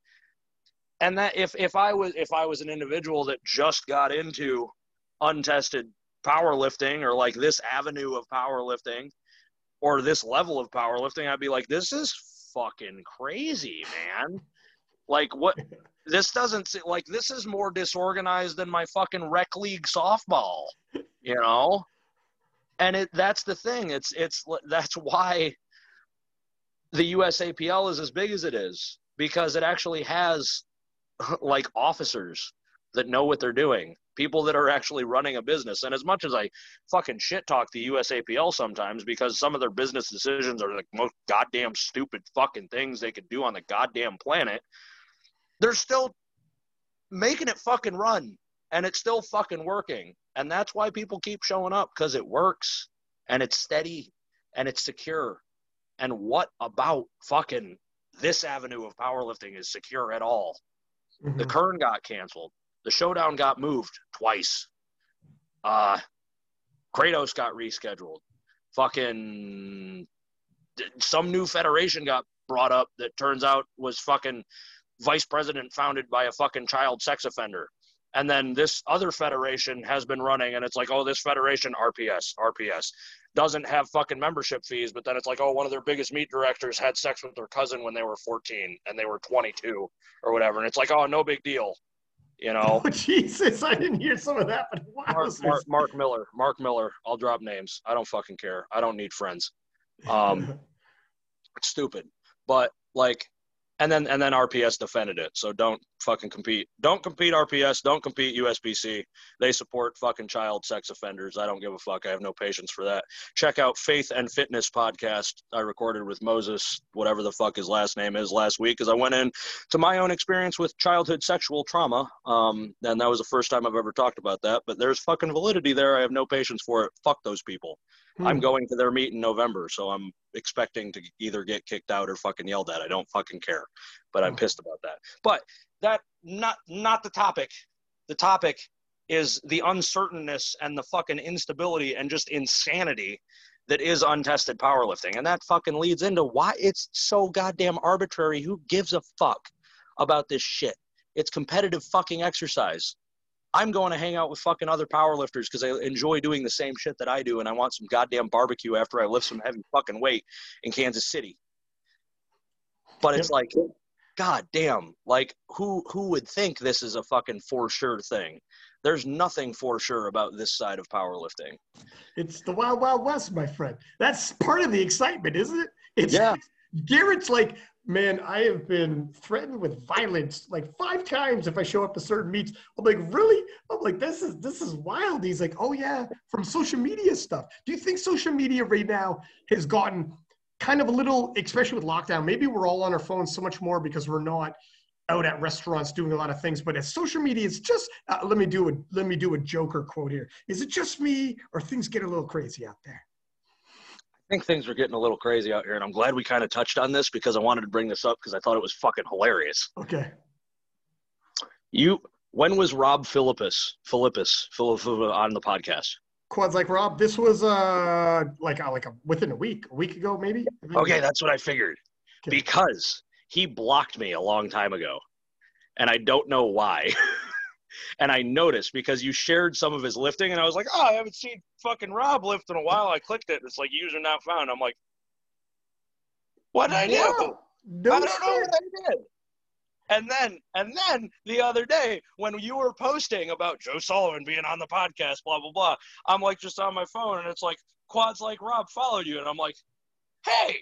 And that if, if I was, if I was an individual that just got into untested powerlifting or like this avenue of powerlifting or this level of powerlifting, I'd be like, this is fucking crazy, man. Like what? This doesn't like this is more disorganized than my fucking rec league softball, you know. And it that's the thing. It's it's that's why the USAPL is as big as it is because it actually has like officers that know what they're doing people that are actually running a business. And as much as I fucking shit talk the USAPL sometimes because some of their business decisions are the most goddamn stupid fucking things they could do on the goddamn planet, they're still making it fucking run and it's still fucking working. And that's why people keep showing up because it works and it's steady and it's secure. And what about fucking this avenue of powerlifting is secure at all? Mm-hmm. The Kern got canceled. The showdown got moved twice. Uh, Kratos got rescheduled. Fucking some new federation got brought up that turns out was fucking vice president founded by a fucking child sex offender. And then this other federation has been running, and it's like, oh, this federation, RPS, RPS, doesn't have fucking membership fees. But then it's like, oh, one of their biggest meet directors had sex with their cousin when they were 14 and they were 22 or whatever. And it's like, oh, no big deal. You know, oh, Jesus, I didn't hear some of that, but wow. Mark, Mark, Mark, Miller, Mark Miller. I'll drop names. I don't fucking care. I don't need friends. Um, it's stupid, but like and then and then RPS defended it. So don't fucking compete. Don't compete RPS. Don't compete USBC. They support fucking child sex offenders. I don't give a fuck. I have no patience for that. Check out Faith and Fitness podcast I recorded with Moses, whatever the fuck his last name is, last week, because I went in to my own experience with childhood sexual trauma, um, and that was the first time I've ever talked about that. But there's fucking validity there. I have no patience for it. Fuck those people. Hmm. I'm going to their meet in November, so I'm expecting to either get kicked out or fucking yelled at. I don't fucking care, but I'm hmm. pissed about that. But that not not the topic. The topic is the uncertainness and the fucking instability and just insanity that is untested powerlifting. And that fucking leads into why it's so goddamn arbitrary. Who gives a fuck about this shit? It's competitive fucking exercise. I'm going to hang out with fucking other powerlifters because I enjoy doing the same shit that I do, and I want some goddamn barbecue after I lift some heavy fucking weight in Kansas City. But it's like, god damn, like who who would think this is a fucking for sure thing? There's nothing for sure about this side of powerlifting. It's the wild wild west, my friend. That's part of the excitement, isn't it? It's yeah. Garrett's like man, I have been threatened with violence like five times if I show up to certain meets. I'm like, really? I'm like, this is this is wild. He's like, oh yeah, from social media stuff. Do you think social media right now has gotten kind of a little, especially with lockdown? Maybe we're all on our phones so much more because we're not out at restaurants doing a lot of things. But as social media, it's just uh, let me do a let me do a Joker quote here. Is it just me, or things get a little crazy out there? Think things are getting a little crazy out here, and I'm glad we kind of touched on this because I wanted to bring this up because I thought it was fucking hilarious. Okay. You, when was Rob Philippus, Philippus, Philippus on the podcast? Quads like Rob. This was uh like uh, like a, within a week, a week ago maybe. Okay, that's what I figured. Okay. Because he blocked me a long time ago, and I don't know why. And I noticed because you shared some of his lifting, and I was like, oh, I haven't seen fucking Rob lift in a while. I clicked it. and It's like user not found. I'm like, what did I do? No I don't shit. know what I did. And then, and then the other day when you were posting about Joe Sullivan being on the podcast, blah blah blah, I'm like just on my phone, and it's like quads like Rob followed you, and I'm like, hey,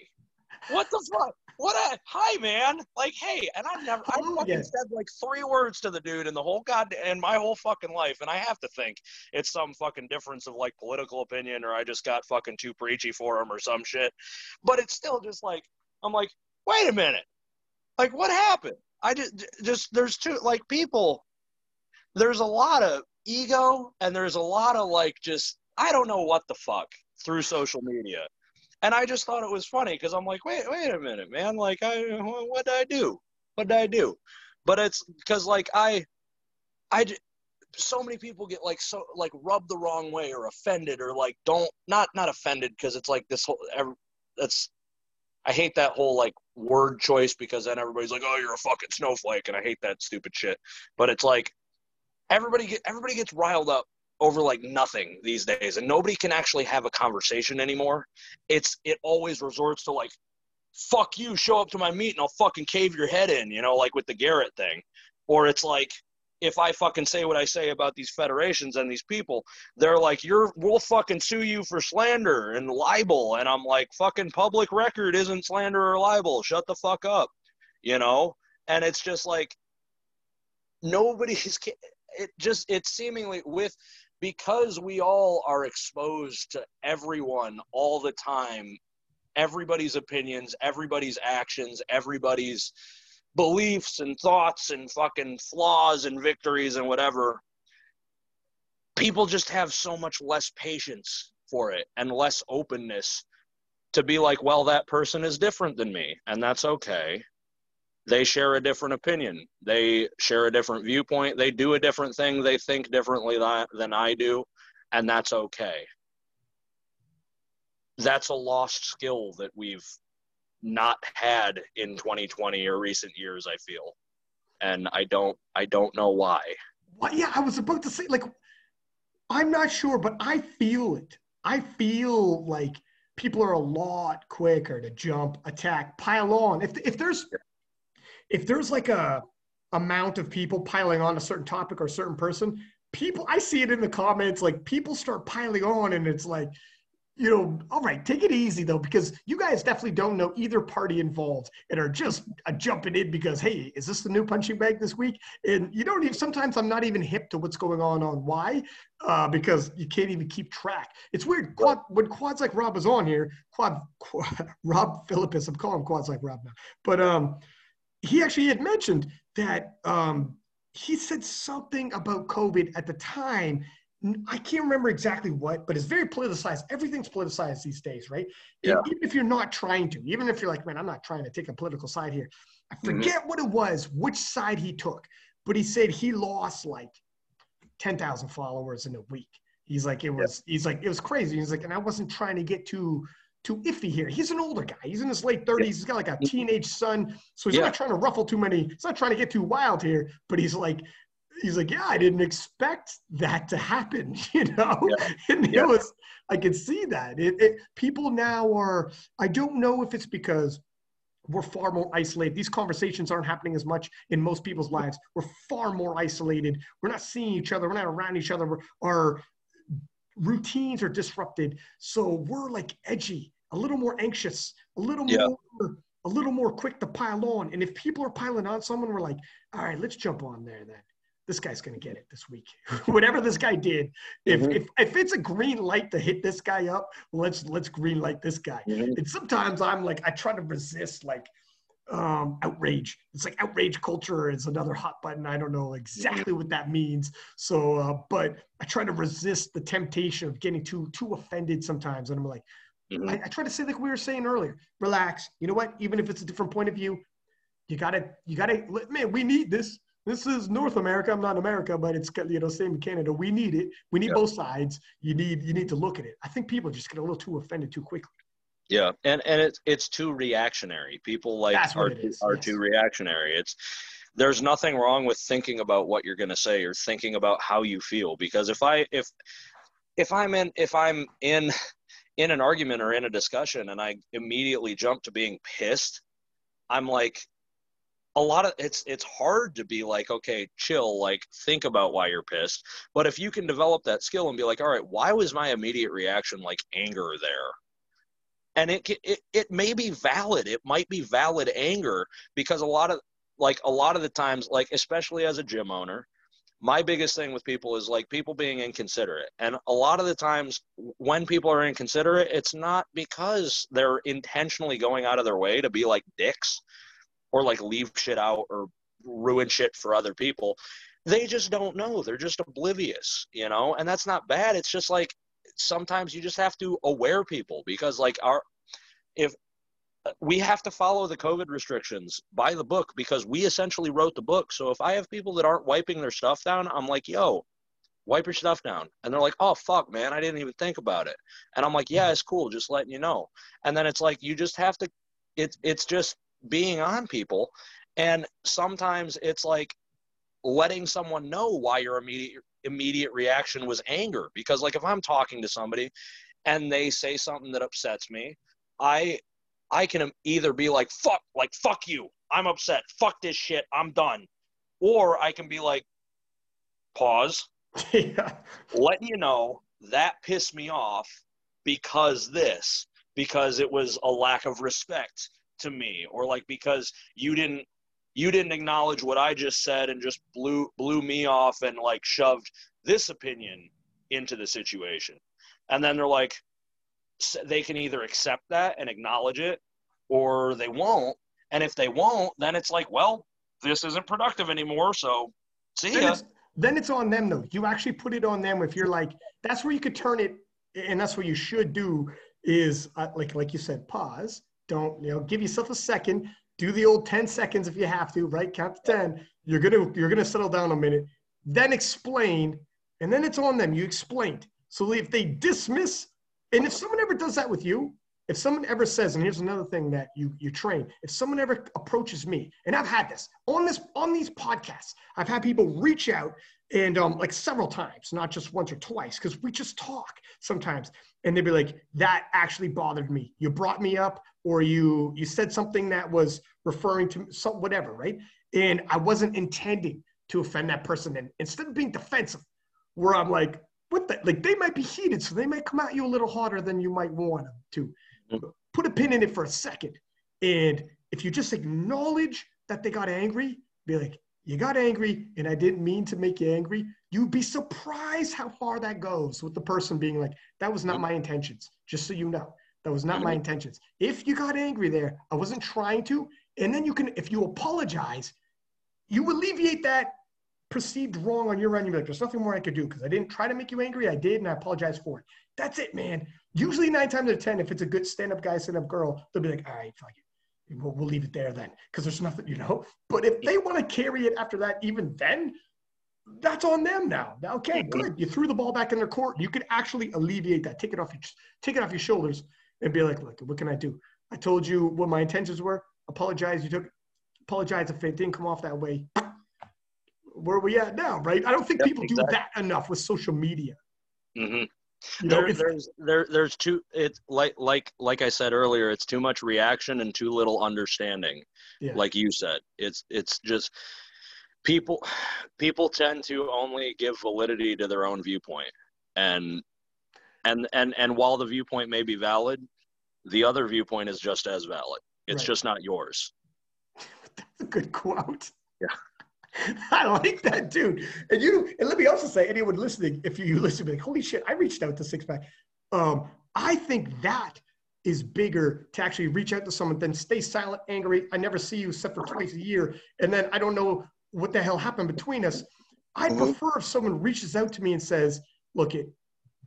what the fuck? What a hi man. Like hey and i've never i fucking yes. said like three words to the dude in the whole god and my whole fucking life and i have to think it's some fucking difference of like political opinion or i just got fucking too preachy for him or some shit. But it's still just like i'm like wait a minute. Like what happened? I just just there's two like people there's a lot of ego and there's a lot of like just i don't know what the fuck through social media and I just thought it was funny because I'm like, wait, wait a minute, man. Like, I, what did I do? What did I do? But it's because like I, I, so many people get like so like rubbed the wrong way or offended or like don't not not offended because it's like this whole that's I hate that whole like word choice because then everybody's like, oh, you're a fucking snowflake, and I hate that stupid shit. But it's like everybody get everybody gets riled up over like nothing these days and nobody can actually have a conversation anymore. It's it always resorts to like fuck you show up to my meet and i'll fucking cave your head in you know like with the garrett thing. Or it's like if i fucking say what i say about these federations and these people they're like you're we'll fucking sue you for slander and libel and i'm like fucking public record isn't slander or libel. Shut the fuck up you know? And it's just like nobody's it just it's seemingly with because we all are exposed to everyone all the time, everybody's opinions, everybody's actions, everybody's beliefs and thoughts and fucking flaws and victories and whatever, people just have so much less patience for it and less openness to be like, well, that person is different than me, and that's okay they share a different opinion. They share a different viewpoint. They do a different thing. They think differently than I do, and that's okay. That's a lost skill that we've not had in 2020 or recent years. I feel, and I don't. I don't know why. Well, yeah, I was about to say like, I'm not sure, but I feel it. I feel like people are a lot quicker to jump, attack, pile on. If if there's if there's like a amount of people piling on a certain topic or a certain person, people I see it in the comments like people start piling on and it's like you know, all right, take it easy though, because you guys definitely don't know either party involved and are just uh, jumping in because, hey, is this the new punching bag this week? And you don't even, sometimes I'm not even hip to what's going on on why, uh, because you can't even keep track. It's weird. Quad, when Quads Like Rob was on here, Quad, Quad Rob Philippus, I'm calling Quads Like Rob now, but um, he actually had mentioned that um, he said something about COVID at the time I can't remember exactly what, but it's very politicized. Everything's politicized these days, right? Yeah. even if you're not trying to, even if you're like, man, I'm not trying to take a political side here. I mm-hmm. forget mm-hmm. what it was, which side he took, but he said he lost like 10,000 followers in a week. He's like, it was, yeah. he's like, it was crazy. He's like, and I wasn't trying to get too, too iffy here. He's an older guy. He's in his late 30s. Yeah. He's got like a teenage son. So he's yeah. not trying to ruffle too many. He's not trying to get too wild here, but he's like, he's like, yeah, I didn't expect that to happen, you know? Yeah. And yeah. it was, I could see that. It, it, people now are, I don't know if it's because we're far more isolated. These conversations aren't happening as much in most people's lives. We're far more isolated. We're not seeing each other. We're not around each other. We're, our routines are disrupted. So we're like edgy, a little more anxious, a little yeah. more, a little more quick to pile on. And if people are piling on someone, we're like, all right, let's jump on there then this guy's going to get it this week. Whatever this guy did, if, mm-hmm. if if it's a green light to hit this guy up, let's let's green light this guy. Mm-hmm. And sometimes I'm like I try to resist like um, outrage. It's like outrage culture is another hot button. I don't know exactly what that means. So, uh, but I try to resist the temptation of getting too too offended sometimes. And I'm like, mm-hmm. I, I try to say like we were saying earlier, relax. You know what? Even if it's a different point of view, you gotta you gotta man. We need this this is North America. I'm not America, but it's you know same in Canada. We need it. We need yeah. both sides. You need you need to look at it. I think people just get a little too offended too quickly. Yeah, and and it's it's too reactionary. People like are are yes. too reactionary. It's there's nothing wrong with thinking about what you're going to say or thinking about how you feel because if I if if I'm in if I'm in in an argument or in a discussion and I immediately jump to being pissed, I'm like a lot of it's it's hard to be like okay chill like think about why you're pissed but if you can develop that skill and be like all right why was my immediate reaction like anger there and it it it may be valid it might be valid anger because a lot of like a lot of the times like especially as a gym owner my biggest thing with people is like people being inconsiderate and a lot of the times when people are inconsiderate it's not because they're intentionally going out of their way to be like dicks or like leave shit out or ruin shit for other people. They just don't know. They're just oblivious, you know? And that's not bad. It's just like sometimes you just have to aware people because like our if we have to follow the COVID restrictions by the book because we essentially wrote the book. So if I have people that aren't wiping their stuff down, I'm like, yo, wipe your stuff down. And they're like, oh, fuck, man, I didn't even think about it. And I'm like, yeah, it's cool, just letting you know. And then it's like, you just have to, it's, it's just being on people. And sometimes it's like letting someone know why your immediate immediate reaction was anger. Because like if I'm talking to somebody and they say something that upsets me, I I can either be like fuck like fuck you. I'm upset. Fuck this shit. I'm done. Or I can be like pause. yeah. Letting you know that pissed me off because this because it was a lack of respect to me or like because you didn't you didn't acknowledge what I just said and just blew blew me off and like shoved this opinion into the situation. And then they're like they can either accept that and acknowledge it or they won't. And if they won't, then it's like, well, this isn't productive anymore, so see then ya. It's, then it's on them though. You actually put it on them if you're like that's where you could turn it and that's what you should do is uh, like like you said pause don't, you know, give yourself a second. Do the old 10 seconds if you have to, right? Count to 10. You're gonna you're gonna settle down a minute. Then explain, and then it's on them. You explained. So if they dismiss, and if someone ever does that with you, if someone ever says, and here's another thing that you you train, if someone ever approaches me, and I've had this on this on these podcasts, I've had people reach out and um like several times, not just once or twice, because we just talk sometimes, and they'd be like, "That actually bothered me. You brought me up or you you said something that was referring to some whatever, right? And I wasn't intending to offend that person. And instead of being defensive, where I'm like, what the like they might be heated, so they might come at you a little harder than you might want them to. Put a pin in it for a second. And if you just acknowledge that they got angry, be like, you got angry and I didn't mean to make you angry, you'd be surprised how far that goes with the person being like, that was not my intentions, just so you know. That was not my intentions. If you got angry there, I wasn't trying to. And then you can, if you apologize, you alleviate that perceived wrong on your end. You're like, there's nothing more I could do because I didn't try to make you angry. I did, and I apologize for it. That's it, man. Usually nine times out of 10, if it's a good stand up guy, stand up girl, they'll be like, all right, fuck it. We'll, we'll leave it there then because there's nothing, you know. But if they want to carry it after that, even then, that's on them now. Now, Okay, good. You threw the ball back in their court. You could actually alleviate that. Take it off your, take it off your shoulders and be like, look, what can I do? I told you what my intentions were. Apologize. You took apologize if it didn't come off that way. Where are we at now, right? I don't think Yep, people do that enough with social media. hmm You know, there, there's there there's too it's like like like I said earlier, it's too much reaction and too little understanding. Yeah. Like you said, it's it's just people people tend to only give validity to their own viewpoint, and and and and while the viewpoint may be valid, the other viewpoint is just as valid. It's Right. just not yours. That's a good quote. Yeah. I like that, dude. And you, and let me also say, anyone listening, if you listen, be like, holy shit, I reached out to Six Pack. Um, I think that is bigger to actually reach out to someone than stay silent, angry. I never see you except for twice a year, and then I don't know what the hell happened between us. I Mhm. prefer if someone reaches out to me and says, "Look, it,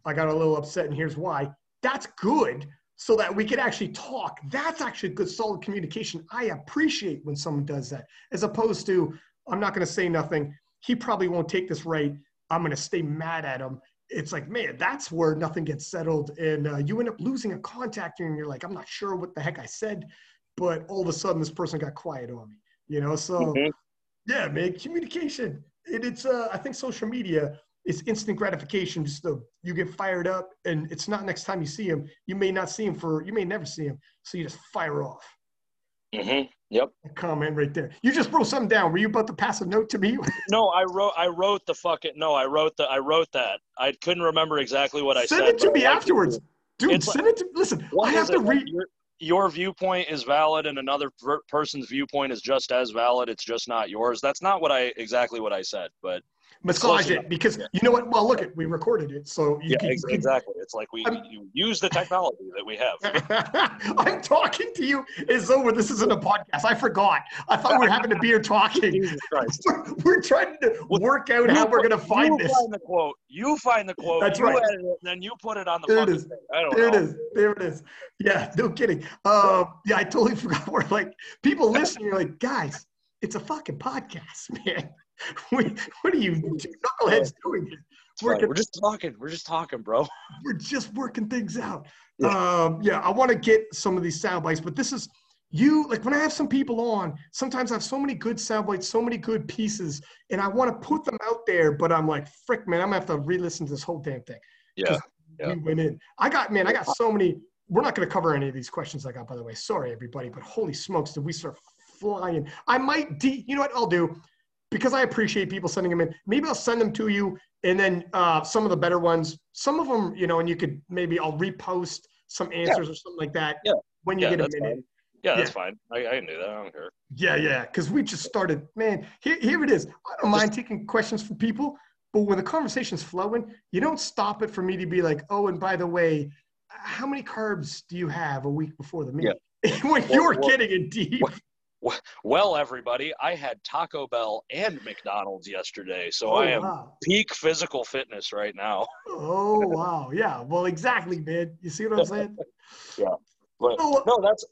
I got a little upset, and here's why." That's good, so that we can actually talk. That's actually good, solid communication. I appreciate when someone does that, as opposed to, "I'm not going to say nothing. He probably won't take this right. I'm going to stay mad at him." It's like, man, that's where nothing gets settled, and uh, you end up losing a contact, and you're like, "I'm not sure what the heck I said," but all of a sudden, this person got quiet on me. You know, so Mhm. yeah, man, communication. It, it's uh, I think social media is instant gratification. Just the you get fired up, and it's not next time you see him. You may not see him for you may never see him, so you just fire off. Hmm Yep. Comment right there. You just wrote something down. Were you about to pass a note to me? No, I wrote. I wrote the fucking. No, I wrote the. I wrote that. I couldn't remember exactly what I send said. it to me like afterwards, dude. It's like- send it to. Listen, I have to read. Your, your viewpoint is valid, and another per- person's viewpoint is just as valid. It's just not yours. That's not what I exactly what I said, but Massage it because Yeah. you know what? Well, look at We recorded it, so you yeah, can, ex- you can exactly. It's like we you use the technology that we have. I'm talking to you as though this isn't a podcast. I forgot. I thought we were having a beer talking. We're, we're trying to Well, work out how we're going to find you this. Find the quote. You find the quote. That's you right. edit it, and then you put it on the There it is. I There it know. is. There it is. Yeah, no kidding. Um, yeah, I totally forgot. We're like, people listening You're like, guys, it's a fucking podcast, man. We, what are you knuckleheads doing here? We're gonna- We're just talking. We're just talking, bro. we're just working things out. Yeah. Um, yeah, I want to get some of these sound bites, but this is you like when I have some people on, sometimes I have so many good sound bites, so many good pieces, and I want to put them out there, but I'm like, frick, man, I'm gonna have to re-listen to this whole damn thing. Yeah. Yeah. We went in. I got man, I got so many. We're not gonna cover any of these questions I got, by the way. Sorry, everybody, but holy smokes, did we start flying? I might de you know what I'll do? Because I appreciate people sending them in. Maybe I'll send them to you and then uh, some of the better ones, some of them, you know, and you could maybe I'll repost some answers or something like that. Yeah. When you Yeah, get a minute. fine. Yeah, that's Yeah. fine. I, I can do that. I don't care. Yeah, yeah. Because we just started, man. Here, here it is. I don't mind taking questions from people, but when the conversation's flowing, you don't stop it for me to be like, oh, and by the way, how many carbs do you have a week before the meet? when Well, you're well, getting it deep. well, Well, everybody, I had Taco Bell and McDonald's yesterday, so oh, I am wow. peak physical fitness right now. Oh, wow. Yeah. Well, exactly, man. You see what I'm saying? Yeah, but Oh, no, that's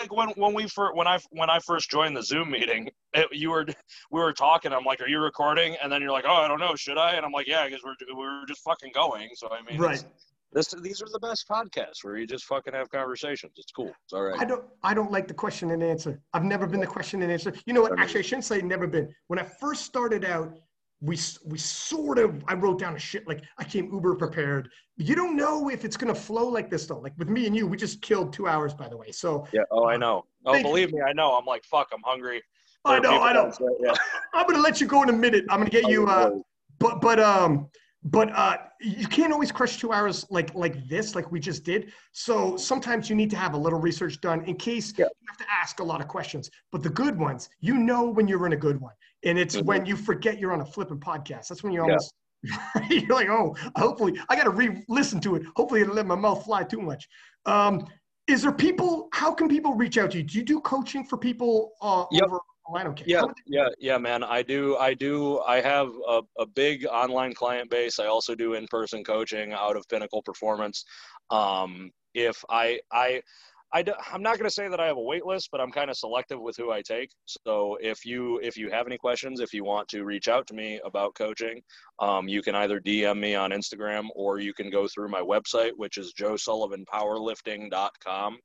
like when when we first when I when I first joined the Zoom meeting, it, you were we were talking. I'm like, "Are you recording?" And then you're like, "Oh, I don't know, should I?" And I'm like, "Yeah, because we're we're just fucking going." So I mean, right. This these are the best podcasts where you just fucking have conversations. It's cool. It's all right. I don't I don't like the question and answer. I've never been the question and answer. You know what? Actually, I shouldn't say never been. When I first started out, we we sort of I wrote down a shit like I came uber prepared. You don't know if it's gonna flow like this though. Like with me and you, we just killed two hours by the way. So Yeah. Oh, I know. Oh, Thank you. believe me, I know. I'm like, fuck. I'm hungry. I know, I know. say- Yeah. I'm gonna let you go in a minute. I'm gonna get you. Uh, but but um, but uh, you can't always crush two hours like like this, like we just did. So sometimes you need to have a little research done in case Yeah. you have to ask a lot of questions. But the good ones, you know when you're in a good one, and it's Mhm. when you forget you're on a flipping podcast. That's when you Yeah. almost you're like, oh, hopefully I got to re-listen to it. Hopefully, it'll let my mouth fly too much. Um, is there people? How can people reach out to you? Do you do coaching for people uh, Yep. over online? Okay. Yeah, How would yeah, yeah, man. I do, I do. I have a, a big online client base. I also do in-person coaching out of Pinnacle Performance. Um, if I'm not going to say that I have a wait list, but I'm kind of selective with who I take. So if you, if you have any questions, if you want to reach out to me about coaching, um, you can either DM me on Instagram or you can go through my website, which is joesullivanpowerlifting.com.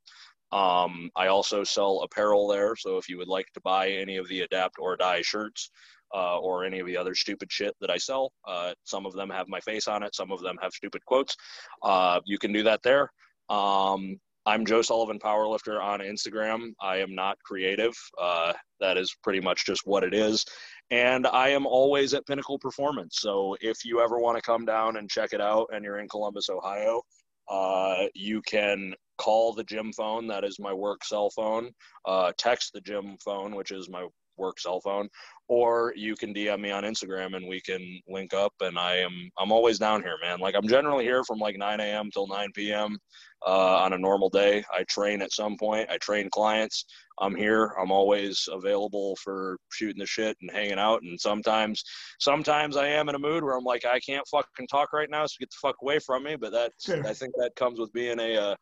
Um, I also sell apparel there, so if you would like to buy any of the Adapt or Die shirts uh, or any of the other stupid shit that I sell, uh, some of them have my face on it, some of them have stupid quotes. Uh, you can do that there. Um, I'm Joe Sullivan Powerlifter on Instagram. I am not creative. Uh, that is pretty much just what it is. And I am always at Pinnacle Performance. So if you ever want to come down and check it out and you're in Columbus, Ohio, uh, you can call the gym phone. That is my work cell phone. Uh, text the gym phone, which is my work cell phone, or you can DM me on Instagram and we can link up. And I am I'm always down here, man. Like I'm generally here from like 9 a.m. till 9 p.m. Uh, on a normal day. I train at some point. I train clients. I'm here. I'm always available for shooting the shit and hanging out. And sometimes, sometimes I am in a mood where I'm like, I can't fucking talk right now, so get the fuck away from me. But that's. I think that comes with being a uh,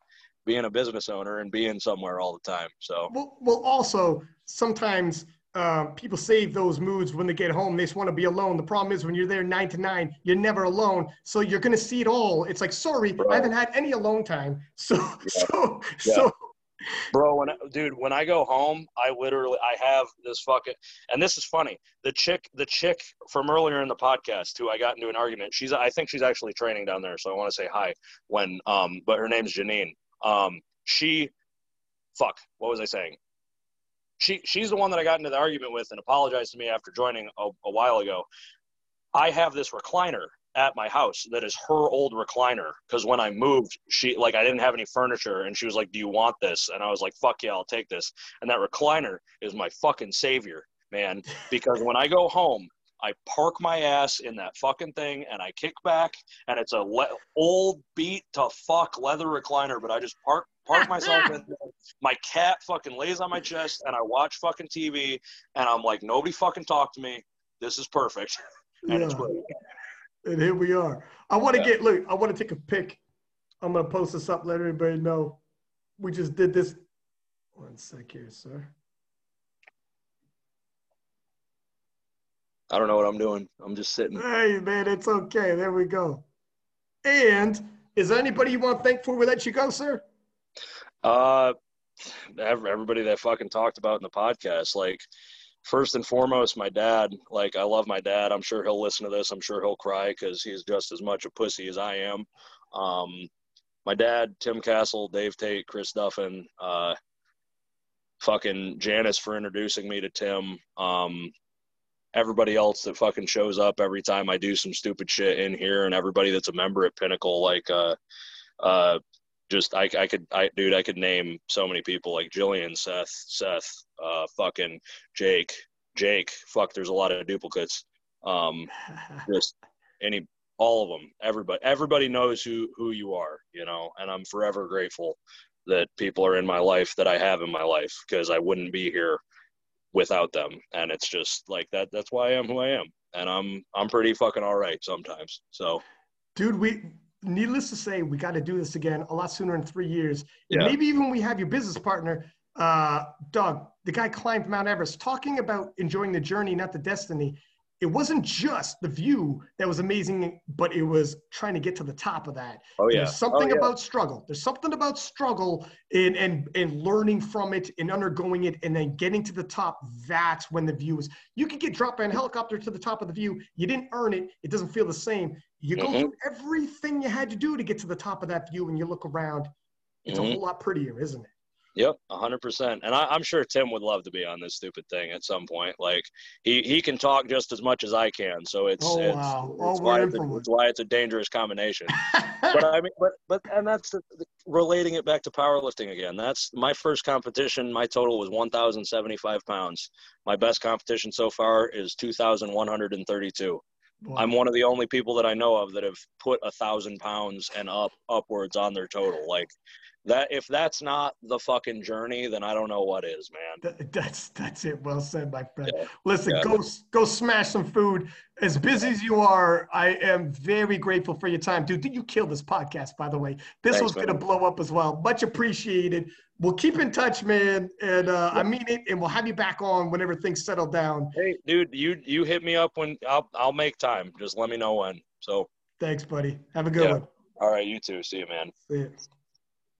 being a business owner and being somewhere all the time. So Well, well, also sometimes uh, people save those moods when they get home. They just want to be alone. The problem is when you're there nine to nine, you're never alone. So you're gonna see it all. It's like, sorry, Bro. I haven't had any alone time. So, so, Yeah. so. bro when I, dude when i go home i literally i have this fucking and this is funny the chick the chick from earlier in the podcast who i got into an argument she's i think she's actually training down there so i want to say hi when um but her name's janine um she fuck what was i saying she she's the one that i got into the argument with and apologized to me after joining a, a while ago i have this recliner at my house that is her old recliner because when I moved, she like I didn't have any furniture and she was like, "Do you want this?" And I was like, "Fuck yeah, I'll take this." And that recliner is my fucking savior, man. Because when I go home, I park my ass in that fucking thing and I kick back, and it's a le- old beat to fuck leather recliner, but I just park park myself in there. My cat fucking lays on my chest and I watch fucking TV and I'm like, nobody fucking talk to me. This is perfect. And it's Yeah. great. And here we are. I want to Yeah. get look. I want to take a pic. I'm gonna post this up. Let everybody know. We just did this. One sec here, sir. I don't know what I'm doing. I'm just sitting. Hey man, it's okay. There we go. And is there anybody you want to thank for we let you go, sir? Uh, everybody that fucking talked about in the podcast, like first and foremost, my dad. Like I love my dad. I'm sure he'll listen to this. I'm sure he'll cry because he's just as much a pussy as I am. Um, my dad, Tim Castle, Dave Tate, Chris Duffin, uh, fucking Janice for introducing me to Tim. Um, everybody else that fucking shows up every time I do some stupid shit in here, and everybody that's a member at Pinnacle, like uh, uh, just I, I could I dude I could name so many people like Jillian, Seth, Seth, uh, fucking Jake, Jake. Fuck, there's a lot of duplicates. Um, just any all of them. Everybody everybody knows who who you are, you know, and I'm forever grateful that people are in my life that I have in my life because I wouldn't be here without them. And it's just like that. That's why I am who I am, and I'm I'm pretty fucking all right sometimes. So Dude, we needless to say, we got to do this again a lot sooner in three years. Yeah. Maybe even we have your business partner, uh, Doug, the guy climbed Mount Everest, talking about enjoying the journey, not the destiny. It wasn't just the view that was amazing, but it was trying to get to the top of that. oh yeah, There's something oh, yeah. about struggle. There's something about struggle and and and learning from it and undergoing it and then getting to the top. That's when the view is. You could get dropped by a helicopter to the top of the view. You didn't earn it. It doesn't feel the same. You go Mhm. through everything you had to do to get to the top of that view and you look around. It's Mhm. a whole lot prettier, isn't it? Yep, hundred percent. And I, am sure Tim would love to be on this stupid thing at some point. Like he he can talk just as much as I can, so it's oh, it's, wow. it's, oh, why, it's, it's why it's a dangerous combination. but I mean, but but and that's the, the, relating it back to powerlifting again. That's my first competition. My total was 1,075 pounds. My best competition so far is 2,132. Wow. I'm one of the only people that I know of that have put a thousand pounds and up upwards on their total. Like that if that's not the fucking journey then i don't know what is man. That, that's that's it. Well said my friend. Yeah. listen yeah. go go smash some food. As busy as you are i am very grateful for your time. Dude Did you kill this podcast by the way? This Thanks, was going to blow up as well. Much appreciated. We'll keep in touch man and uh, i mean it and we'll have you back on whenever things settle down. Hey dude you you hit me up when i'll i'll make time. Just let me know when so. Thanks buddy. Have a good yeah. one. All right you too. See you man. See you